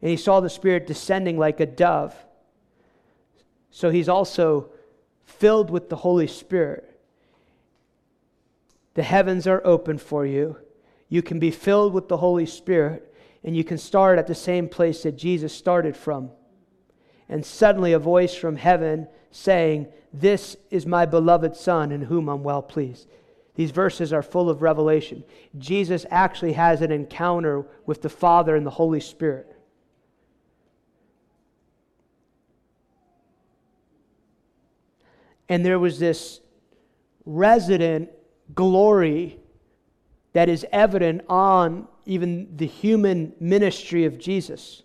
And he saw the Spirit descending like a dove. So he's also filled with the Holy Spirit. The heavens are open for you. You can be filled with the Holy Spirit, and you can start at the same place that Jesus started from. And suddenly, a voice from heaven saying, This is my beloved Son, in whom I'm well pleased. These verses are full of revelation. Jesus actually has an encounter with the Father and the Holy Spirit. And there was this resident glory that is evident on even the human ministry of Jesus.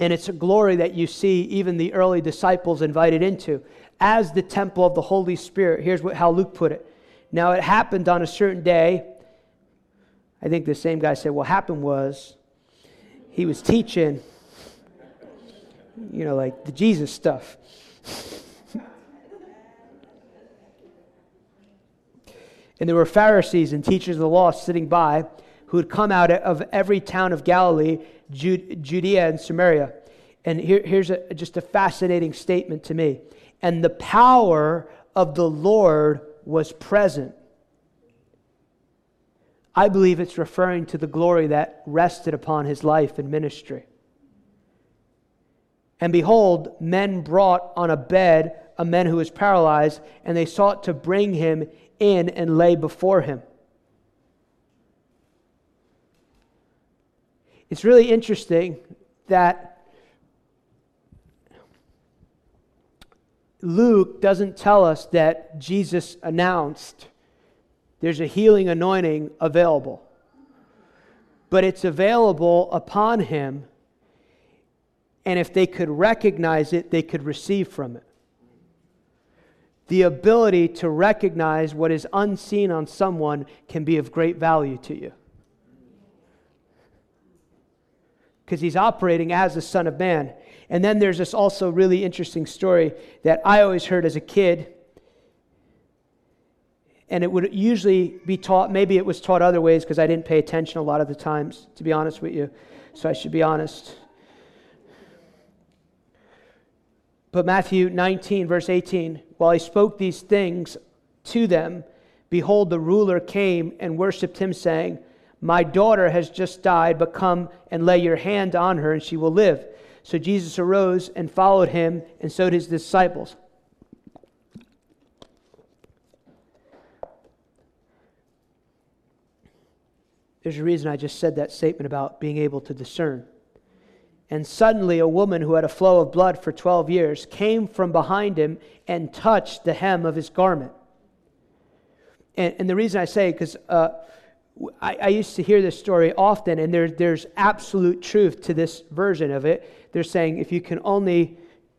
And it's a glory that you see even the early disciples invited into as the temple of the Holy Spirit. Here's what, how Luke put it. Now, it happened on a certain day. I think the same guy said, What happened was he was teaching, you know, like the Jesus stuff. And there were Pharisees and teachers of the law sitting by who had come out of every town of Galilee, Judea, and Samaria. And here, here's a, just a fascinating statement to me and the power of the Lord was present. I believe it's referring to the glory that rested upon his life and ministry. And behold, men brought on a bed a man who was paralyzed, and they sought to bring him in and lay before him. It's really interesting that Luke doesn't tell us that Jesus announced there's a healing anointing available. But it's available upon him, and if they could recognize it, they could receive from it. The ability to recognize what is unseen on someone can be of great value to you. Because he's operating as the Son of Man. And then there's this also really interesting story that I always heard as a kid. and it would usually be taught, maybe it was taught other ways because I didn't pay attention a lot of the times, to be honest with you. So I should be honest. But Matthew 19, verse 18, while he spoke these things to them, behold, the ruler came and worshiped him, saying, My daughter has just died, but come and lay your hand on her, and she will live. So Jesus arose and followed him, and so did his disciples. There's a reason I just said that statement about being able to discern. And suddenly, a woman who had a flow of blood for 12 years came from behind him and touched the hem of his garment. And, and the reason I say, because uh, I, I, used to hear this story often, and there, there's absolute truth to this version of it. They're saying if you can only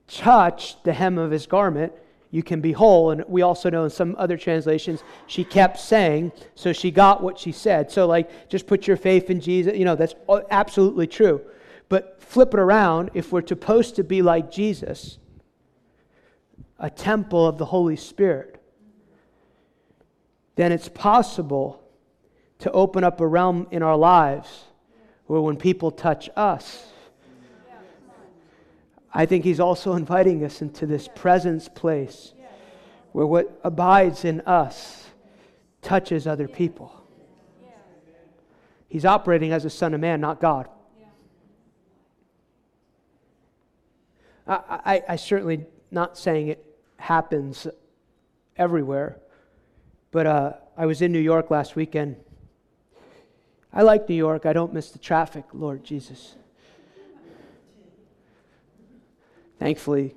touch the hem of his garment, you can be whole. And we also know in some other translations, she kept saying, so she got what she said. So, like, just put your faith in Jesus. You know, that's absolutely true. But flip it around, if we're supposed to be like Jesus, a temple of the Holy Spirit, then it's possible to open up a realm in our lives where when people touch us, I think he's also inviting us into this presence place where what abides in us touches other people. He's operating as a son of man, not God. I, I, I certainly not saying it happens everywhere, but uh, I was in New York last weekend. I like New York. I don't miss the traffic, Lord Jesus. Thankfully,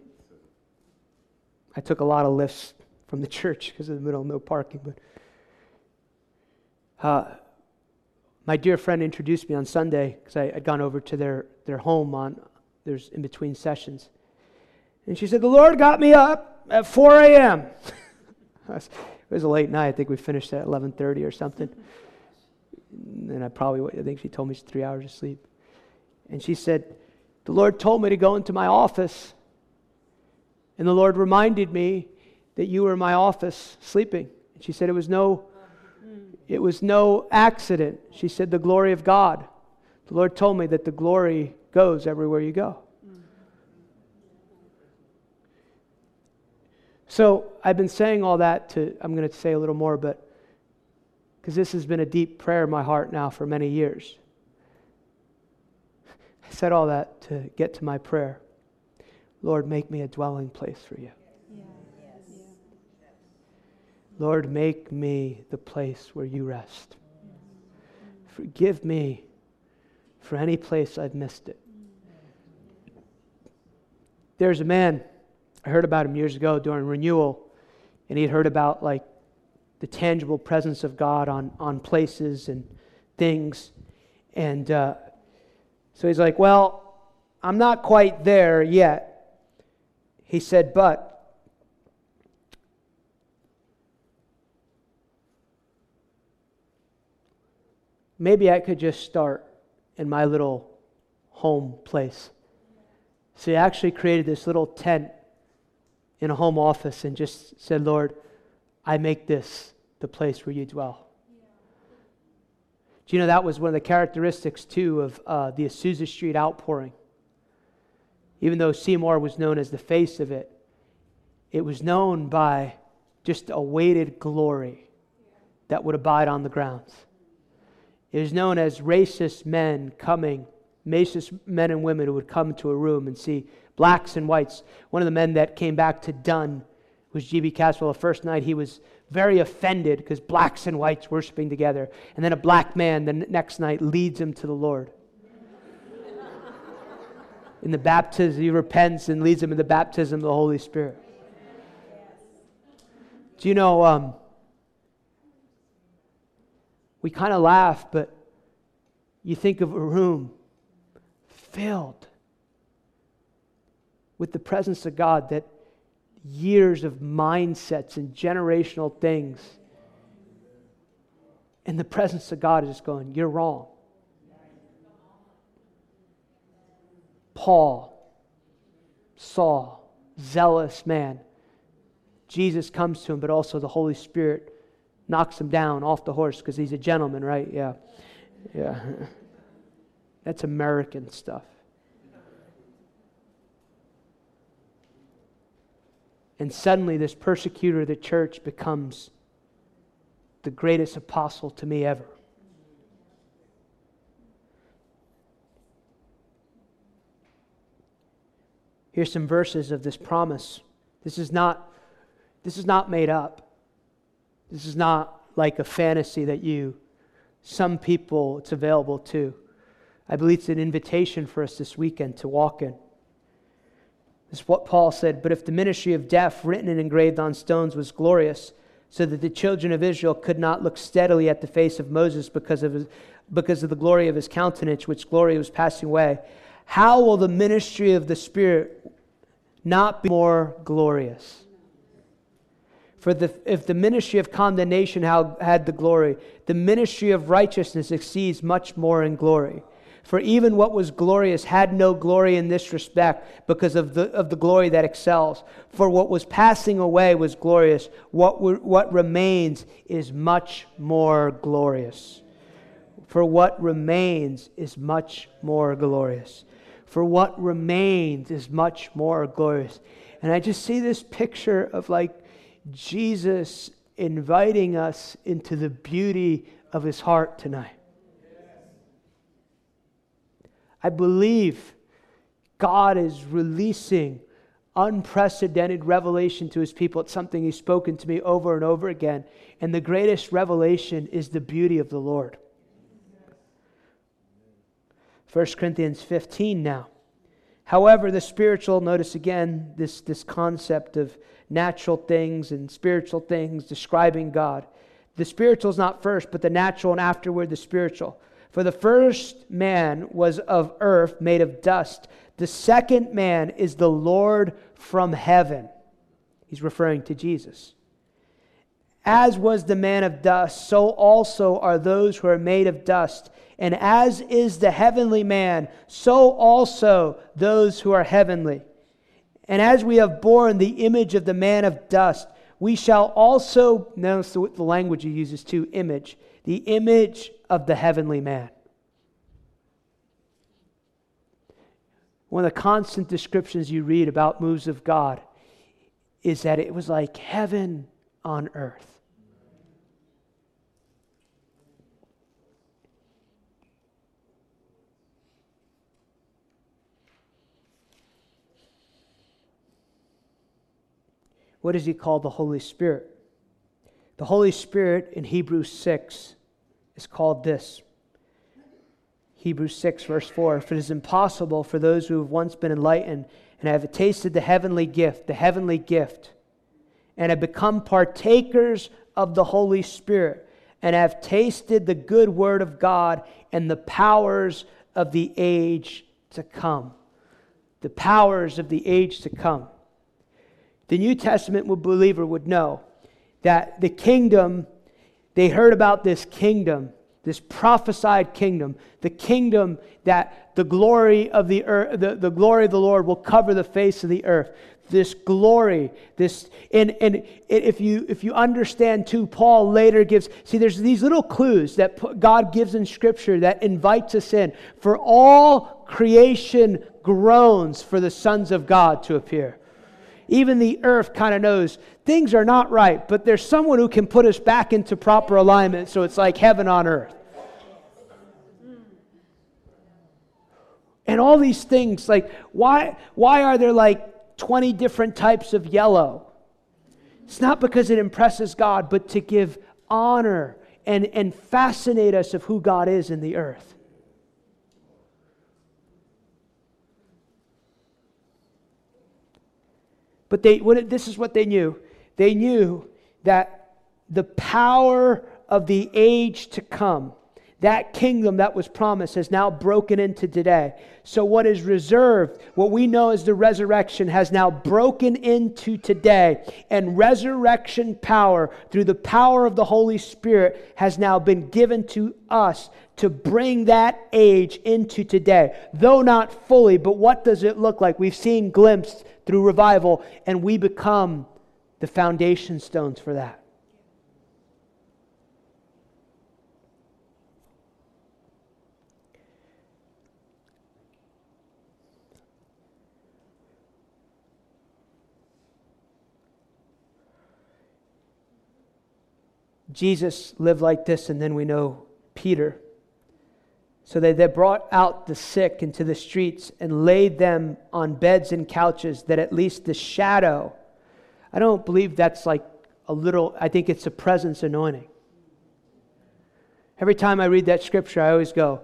I took a lot of lifts from the church because of the middle, no parking. But uh, my dear friend introduced me on Sunday because I had gone over to their, their home on there's in between sessions, and she said the Lord got me up at 4 a.m. it was a late night. I think we finished at 11:30 or something. And I probably I think she told me three hours of sleep. And she said, the Lord told me to go into my office and the Lord reminded me that you were in my office sleeping. And she said, It was no, it was no accident. She said, The glory of God. The Lord told me that the glory goes everywhere you go. So I've been saying all that to, I'm going to say a little more, but because this has been a deep prayer in my heart now for many years. I said all that to get to my prayer. Lord, make me a dwelling place for you. Lord, make me the place where you rest. Forgive me for any place I've missed it. There's a man, I heard about him years ago during renewal, and he'd heard about like the tangible presence of God on, on places and things. And uh, so he's like, Well, I'm not quite there yet. He said, But maybe I could just start in my little home place. So he actually created this little tent in a home office and just said, Lord, I make this the place where you dwell. Do you know that was one of the characteristics, too, of uh, the Azusa Street outpouring? even though Seymour was known as the face of it, it was known by just a weighted glory that would abide on the grounds. It was known as racist men coming, racist men and women who would come to a room and see blacks and whites. One of the men that came back to Dunn was G.B. Cashwell. The first night he was very offended because blacks and whites worshiping together. And then a black man the next night leads him to the Lord in the baptism, he repents and leads him in the baptism of the Holy Spirit. Do you know, um, we kind of laugh, but you think of a room filled with the presence of God that years of mindsets and generational things. And the presence of God is going, You're wrong. Paul, Saul, zealous man. Jesus comes to him, but also the Holy Spirit knocks him down off the horse because he's a gentleman, right? Yeah. Yeah. That's American stuff. And suddenly, this persecutor of the church becomes the greatest apostle to me ever. Here's some verses of this promise. This is not, this is not made up. This is not like a fantasy that you, some people, it's available to. I believe it's an invitation for us this weekend to walk in. What Paul said. But if the ministry of death, written and engraved on stones, was glorious, so that the children of Israel could not look steadily at the face of Moses because of, his, because of the glory of his countenance, which glory was passing away, how will the ministry of the Spirit not be more glorious? For the, if the ministry of condemnation had the glory, the ministry of righteousness exceeds much more in glory. For even what was glorious had no glory in this respect because of the, of the glory that excels. For what was passing away was glorious. What, what remains is much more glorious. For what remains is much more glorious. For what remains is much more glorious. And I just see this picture of like Jesus inviting us into the beauty of his heart tonight. I believe God is releasing unprecedented revelation to his people. It's something he's spoken to me over and over again. And the greatest revelation is the beauty of the Lord. 1 Corinthians 15 now. However, the spiritual, notice again this, this concept of natural things and spiritual things describing God. The spiritual is not first, but the natural, and afterward the spiritual. For the first man was of earth, made of dust. The second man is the Lord from heaven. He's referring to Jesus. As was the man of dust, so also are those who are made of dust. And as is the heavenly man, so also those who are heavenly. And as we have borne the image of the man of dust, we shall also, notice the language he uses too, image, the image of the heavenly man. One of the constant descriptions you read about moves of God is that it was like heaven on earth. What does he call the Holy Spirit? The Holy Spirit in Hebrews 6 is called this Hebrews 6, verse 4 For it is impossible for those who have once been enlightened and have tasted the heavenly gift, the heavenly gift, and have become partakers of the Holy Spirit, and have tasted the good word of God and the powers of the age to come. The powers of the age to come. The New Testament believer would know that the kingdom, they heard about this kingdom, this prophesied kingdom, the kingdom that the glory of the earth, the, the glory of the Lord will cover the face of the earth. This glory, this, and, and if you if you understand too, Paul later gives, see, there's these little clues that God gives in Scripture that invites us in. For all creation groans for the sons of God to appear even the earth kind of knows things are not right, but there's someone who can put us back into proper alignment so it's like heaven on earth. And all these things, like, why, why are there like 20 different types of yellow? It's not because it impresses God, but to give honor and, and fascinate us of who God is in the earth. But they, what, this is what they knew they knew that the power of the age to come, that kingdom that was promised, has now broken into today. So, what is reserved, what we know as the resurrection, has now broken into today. And resurrection power, through the power of the Holy Spirit, has now been given to us to bring that age into today. Though not fully, but what does it look like? We've seen glimpses through revival, and we become the foundation stones for that. Jesus lived like this, and then we know Peter so they, they brought out the sick into the streets and laid them on beds and couches, that at least the shadow, I don't believe that's like a little, I think it's a presence anointing. Every time I read that scripture, I always go,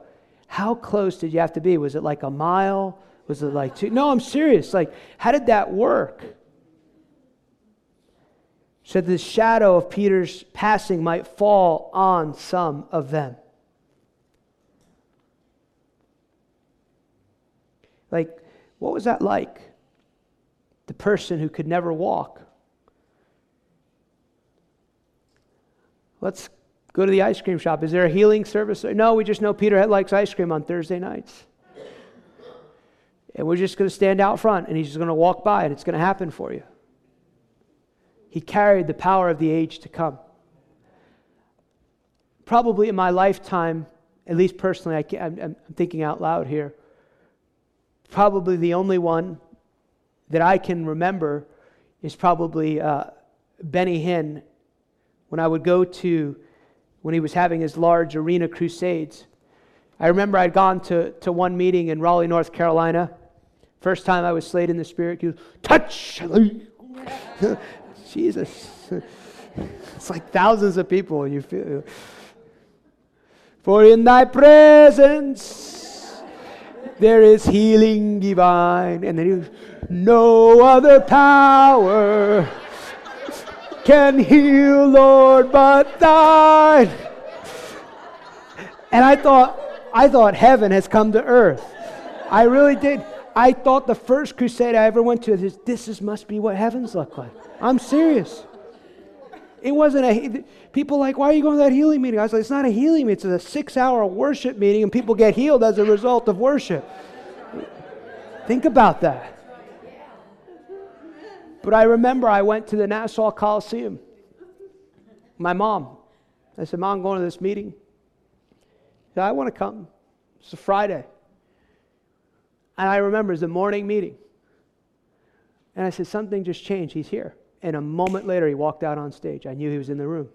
How close did you have to be? Was it like a mile? Was it like two? No, I'm serious. Like, how did that work? So the shadow of Peter's passing might fall on some of them. Like, what was that like? The person who could never walk. Let's go to the ice cream shop. Is there a healing service? No, we just know Peter likes ice cream on Thursday nights. And we're just going to stand out front and he's just going to walk by and it's going to happen for you. He carried the power of the age to come. Probably in my lifetime, at least personally, I am thinking out loud here, probably the only one that I can remember is probably uh, Benny Hinn when I would go to, when he was having his large arena crusades. I remember I'd gone to, to one meeting in Raleigh, North Carolina. First time I was slayed in the spirit, he was, touch! Jesus. It's like thousands of people, you feel. For in thy presence, there is healing divine. And then he no other power can heal, Lord, but thine. And I thought, I thought heaven has come to earth. I really did. I thought the first crusade I ever went to, this, this is, must be what heavens look like. I'm serious. It wasn't a, people like, why are you going to that healing meeting? I was like, it's not a healing meeting, it's a six hour worship meeting, and people get healed as a result of worship. Think about that. But I remember I went to the Nassau Coliseum. My mom. I said, Mom, I'm going to this meeting. Said, I want to come. It's a Friday. And I remember it's a morning meeting. And I said, Something just changed. He's here. And a moment later, he walked out on stage. I knew he was in the room.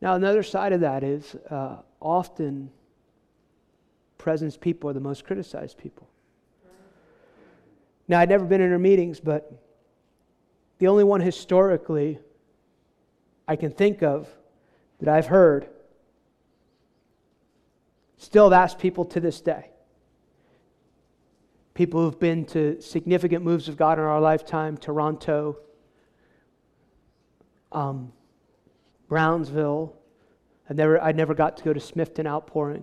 Now, another side of that is uh, often presence people are the most criticized people. Now, I'd never been in her meetings, but the only one historically I can think of that I've heard still asked people to this day. People who've been to significant moves of God in our lifetime, Toronto, um, Brownsville. I never, I never got to go to Smithton Outpouring.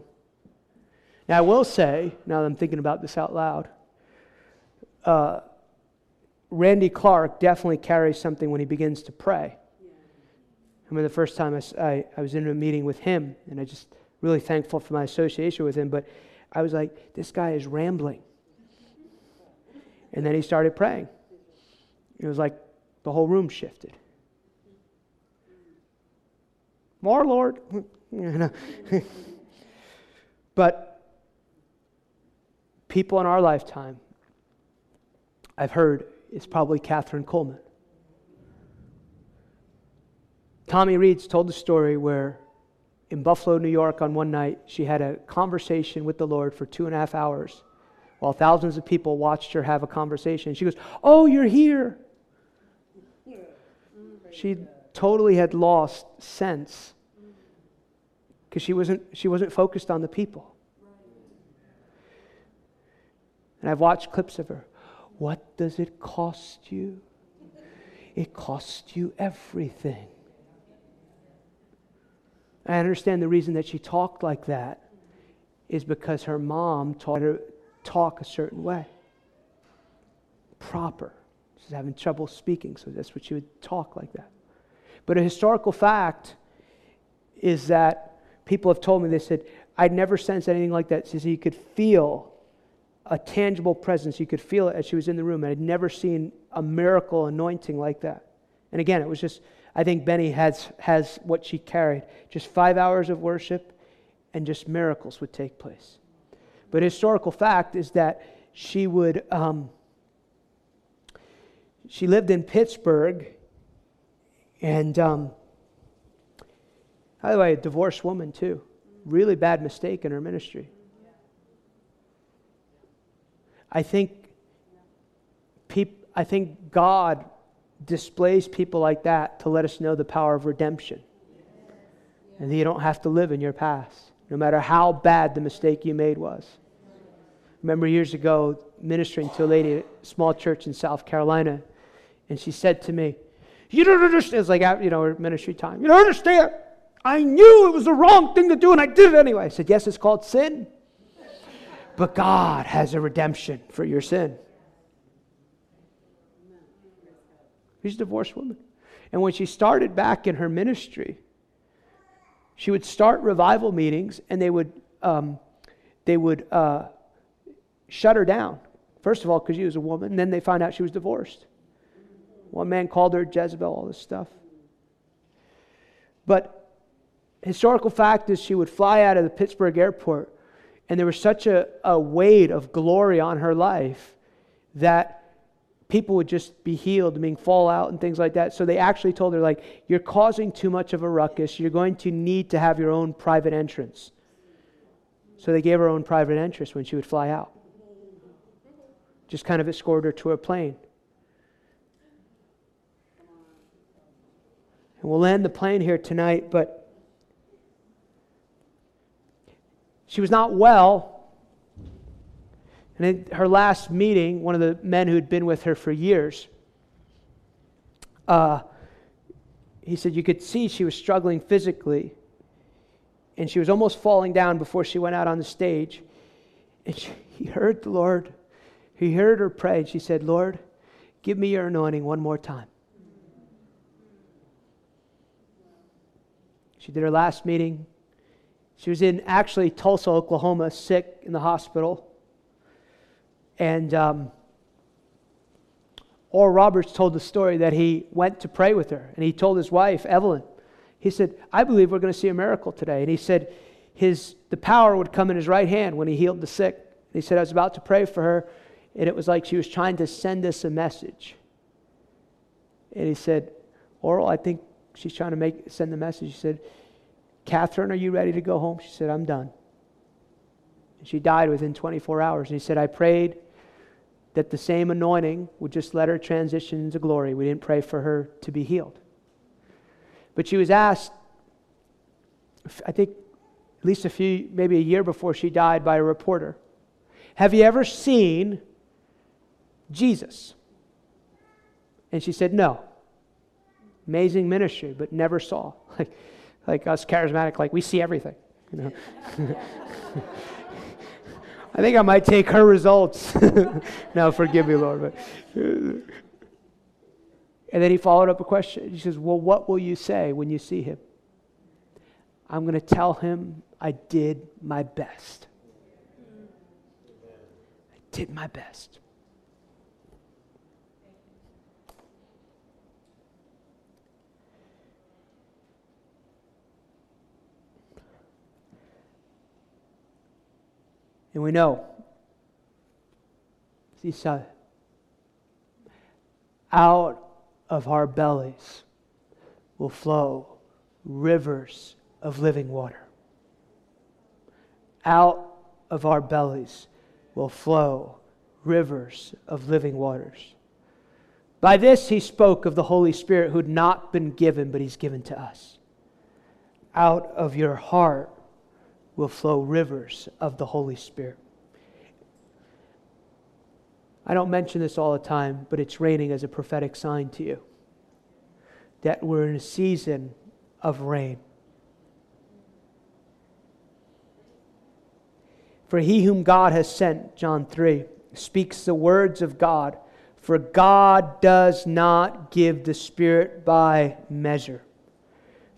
Now, I will say, now that I'm thinking about this out loud, uh, Randy Clark definitely carries something when he begins to pray. I remember the first time I, I, I, was in a meeting with him, and I just really thankful for my association with him, but I was like, this guy is rambling. And then he started praying. It was like the whole room shifted. More, Lord. but people in our lifetime, I've heard, is probably Kathryn Kuhlman. Tommy Reeds told the story where in Buffalo, New York, on one night, she had a conversation with the Lord for two and a half hours while thousands of people watched her have a conversation. She goes, Oh, you're here. She totally had lost sense because she wasn't, she wasn't focused on the people. And I've watched clips of her. What does it cost you? It costs you everything. I understand the reason that she talked like that is because her mom taught her talk a certain way. Proper. She's having trouble speaking, so that's what she would talk like that. But a historical fact is that people have told me, they said, I'd never sensed anything like that. So you could feel a tangible presence. You could feel it as she was in the room. And I'd never seen a miracle anointing like that. And again, it was just, I think Benny has, has what she carried. Just five hours of worship, and just miracles would take place. But historical fact is that she would, um, she lived in Pittsburgh, and um, by the way, a divorced woman too. Really bad mistake in her ministry. I think, peop, I think God displays people like that to let us know the power of redemption. And that you don't have to live in your past, no matter how bad the mistake you made was. Remember years ago ministering to a lady at a small church in South Carolina, and she said to me, You don't understand. It's like, you know, her ministry time. You don't understand. I knew it was the wrong thing to do, and I did it anyway. I said, Yes, it's called sin. But God has a redemption for your sin. She's a divorced woman. And when she started back in her ministry, she would start revival meetings and they would, um, they would uh, shut her down. First of all, because she was a woman, then they found out she was divorced. One man called her Jezebel, all this stuff. But historical fact is she would fly out of the Pittsburgh airport, and there was such a, a weight of glory on her life that people would just be healed, being fall out and things like that. So they actually told her, like, you're causing too much of a ruckus. You're going to need to have your own private entrance. So they gave her own private entrance when she would fly out. Just kind of escorted her to a plane. And we'll land the plane here tonight, but she was not well and in her last meeting, one of the men who'd been with her for years, uh, he said you could see she was struggling physically. And she was almost falling down before she went out on the stage. And she, he heard the Lord. He heard her pray. And she said, Lord, give me your anointing one more time. She did her last meeting. She was in actually Tulsa, Oklahoma, sick in the hospital. And um, Oral Roberts told the story that he went to pray with her, and he told his wife, Evelyn, he said, I believe we're going to see a miracle today. And he said, his, the power would come in his right hand when he healed the sick. And he said, I was about to pray for her, and it was like she was trying to send us a message. And he said, Oral, I think she's trying to make send the message. He said, Kathryn, are you ready to go home? She said, I'm done. And she died within 24 hours. And he said, I prayed that the same anointing would just let her transition into glory. We didn't pray for her to be healed. But she was asked, I think at least a few, maybe a year before she died, by a reporter, Have you ever seen Jesus? And she said, No. Amazing ministry, but never saw. Like, like us charismatic, like we see everything. You know? I think I might take her results. now, forgive me, Lord. But, and then he followed up a question. He says, Well, what will you say when you see him? I'm going to tell him I did my best. I did my best. And we know, see, out of our bellies will flow rivers of living water. Out of our bellies will flow rivers of living waters. By this he spoke of the Holy Spirit who had not been given, but he's given to us. Out of your heart will flow rivers of the Holy Spirit. I don't mention this all the time, but it's raining as a prophetic sign to you that we're in a season of rain. For he whom God has sent, John 3, speaks the words of God. For God does not give the Spirit by measure.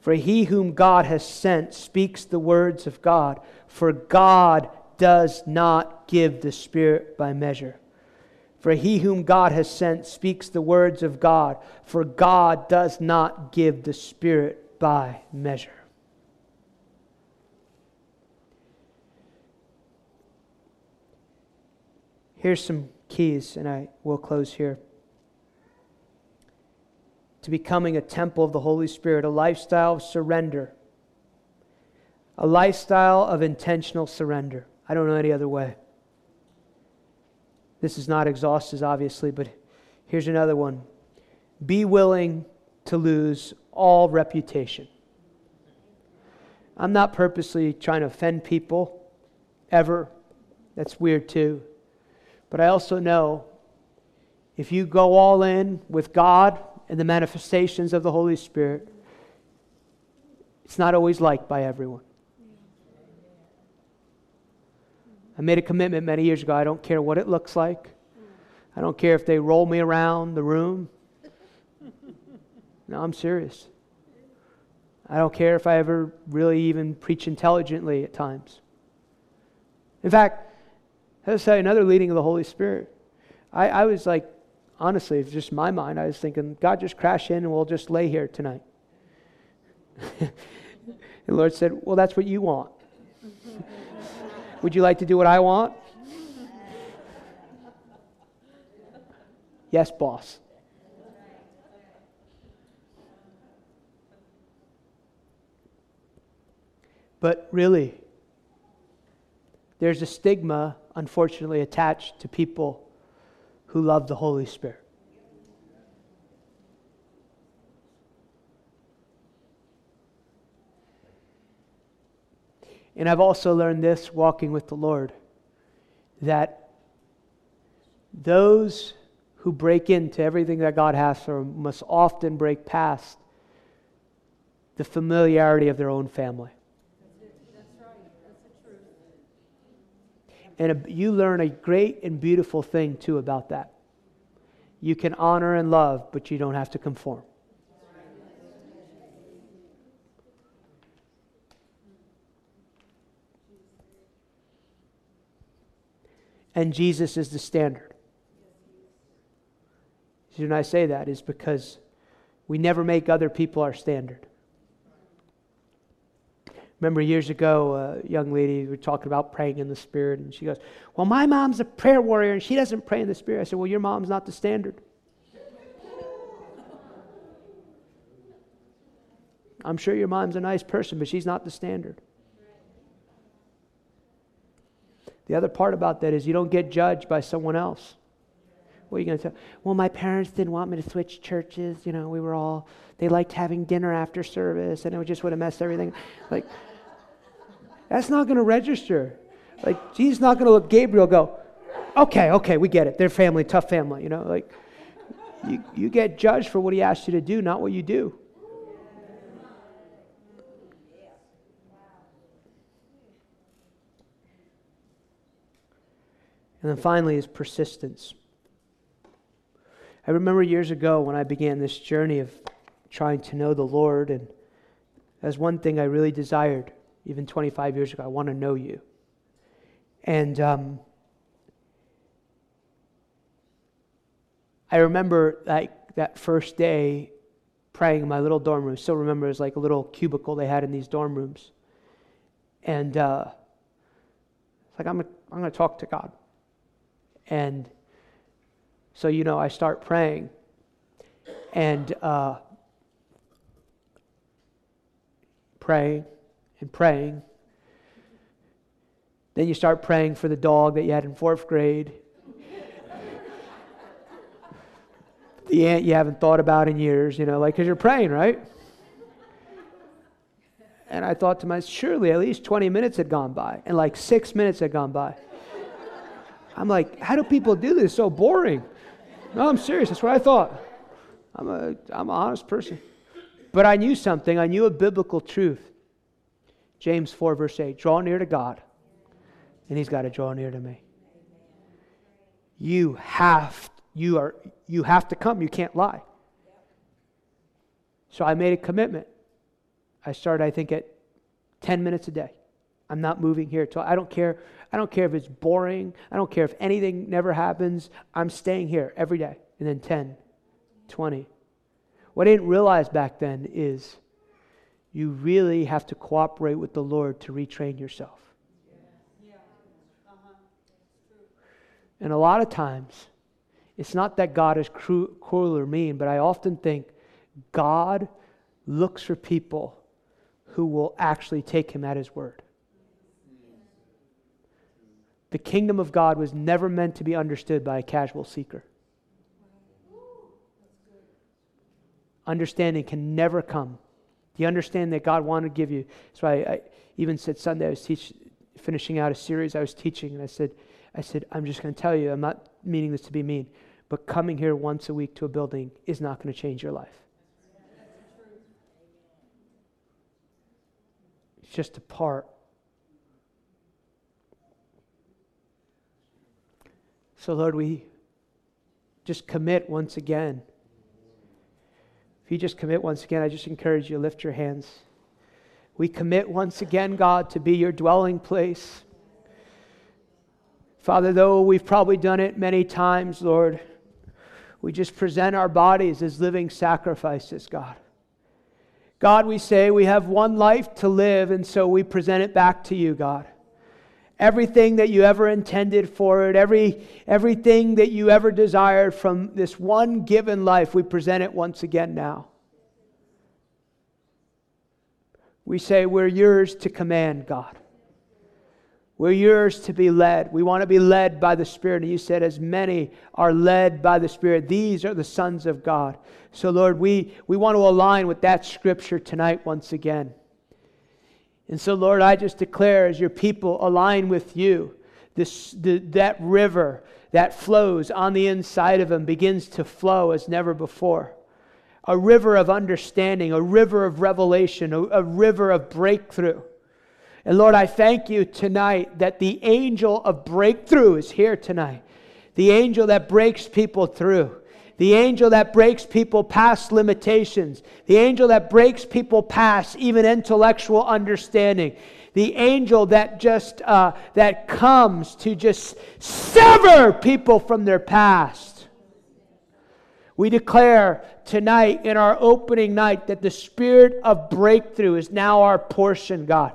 For he whom God has sent speaks the words of God, for God does not give the Spirit by measure. For he whom God has sent speaks the words of God, for God does not give the Spirit by measure. Here's some keys, and I will close here. To becoming a temple of the Holy Spirit, a lifestyle of surrender, a lifestyle of intentional surrender. I don't know any other way. This is not exhaustive, obviously, but here's another one be willing to lose all reputation. I'm not purposely trying to offend people ever. That's weird too. But I also know if you go all in with God and the manifestations of the Holy Spirit, it's not always liked by everyone. I made a commitment many years ago. I don't care what it looks like. I don't care if they roll me around the room. No, I'm serious. I don't care if I ever really even preach intelligently at times. In fact, let's say another leading of the Holy Spirit. I, I was like, honestly, it's just my mind. I was thinking, God, just crash in and we'll just lay here tonight. and the Lord said, Well, that's what you want. Would you like to do what I want? yes, boss. But really, there's a stigma, unfortunately, attached to people who love the Holy Spirit. And I've also learned this walking with the Lord that those who break into everything that God has for them must often break past the familiarity of their own family. And a, you learn a great and beautiful thing too about that. You can honor and love, but you don't have to conform. And Jesus is the standard. The reason I say that is because we never make other people our standard. Remember years ago, a young lady, we were talking about praying in the Spirit, and she goes, Well, my mom's a prayer warrior, and she doesn't pray in the Spirit. I said, Well, your mom's not the standard. I'm sure your mom's a nice person, but she's not the standard. The other part about that is you don't get judged by someone else. What are you going to tell? Well, my parents didn't want me to switch churches. You know, we were all, they liked having dinner after service, and it just would have messed everything. Like, that's not going to register. Like, Jesus not going to look Gabriel go, okay, okay, we get it. They're family, tough family, you know? Like, you, you get judged for what he asked you to do, not what you do. And then finally is persistence. I remember years ago when I began this journey of trying to know the Lord, and as one thing I really desired even 25 years ago. I want to know you. And um, I remember like that first day praying in my little dorm room. Still remember it was like a little cubicle they had in these dorm rooms. And uh, it's like, I'm, I'm going to talk to God. And so, you know, I start praying. And uh, praying and praying. Then you start praying for the dog that you had in fourth grade. the aunt you haven't thought about in years, you know, like, because you're praying, right? And I thought to myself, surely at least 20 minutes had gone by, and like six minutes had gone by. I'm like, how do people do this? so boring. No, I'm serious. That's what I thought. I'm a, I'm an honest person. But I knew something. I knew a biblical truth. James 4, verse 8 draw near to God, and He's got to draw near to me. You have, you, are, you have to come. You can't lie. So I made a commitment. I started, I think, at 10 minutes a day. I'm not moving here. Till, I don't care. I don't care if it's boring. I don't care if anything never happens. I'm staying here every day. And then 10, 20. What I didn't realize back then is you really have to cooperate with the Lord to retrain yourself. And a lot of times, it's not that God is cruel or mean, but I often think God looks for people who will actually take him at his word. The kingdom of God was never meant to be understood by a casual seeker. Understanding can never come. The understanding that God wanted to give you. That's why I even said Sunday I was teach, finishing out a series I was teaching, and I said, I said, I'm just going to tell you, I'm not meaning this to be mean, but coming here once a week to a building is not going to change your life. It's just a part. So, Lord, we just commit once again. If you just commit once again, I just encourage you lift your hands. We commit once again, God, to be your dwelling place. Father, though we've probably done it many times, Lord, we just present our bodies as living sacrifices, God. God, we say we have one life to live, and so we present it back to you, God. Everything that you ever intended for it, every, everything that you ever desired from this one given life, we present it once again now. We say we're yours to command, God. We're yours to be led. We want to be led by the Spirit. And you said, as many are led by the Spirit, these are the sons of God. So, Lord, we, we want to align with that scripture tonight once again. And so, Lord, I just declare as your people align with you, this, the, that river that flows on the inside of them begins to flow as never before. A river of understanding, a river of revelation, a, a river of breakthrough. And Lord, I thank you tonight that the angel of breakthrough is here tonight. The angel that breaks people through. The angel that breaks people past limitations. The angel that breaks people past even intellectual understanding. The angel that just uh, that comes to just sever people from their past. We declare tonight in our opening night that the spirit of breakthrough is now our portion, God.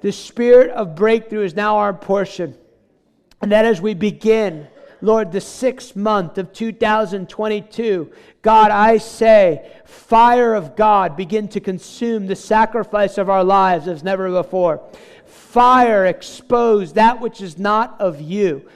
The spirit of breakthrough is now our portion. And that as we begin, Lord, the sixth month of 2022, God, I say, fire of God begin to consume the sacrifice of our lives as never before. Fire expose that which is not of you.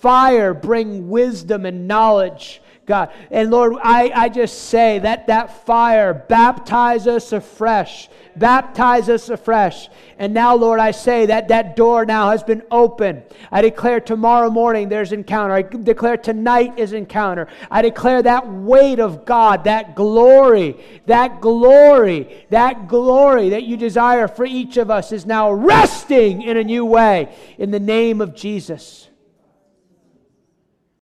Fire bring wisdom and knowledge. God. And Lord, I, I just say that that fire baptize us afresh Baptize us afresh. And now, Lord, I say that that door now has been open. I declare tomorrow morning there's encounter. I declare tonight is encounter. I declare that weight of God, that glory, that glory, that glory that you desire for each of us is now resting in a new way in the name of Jesus.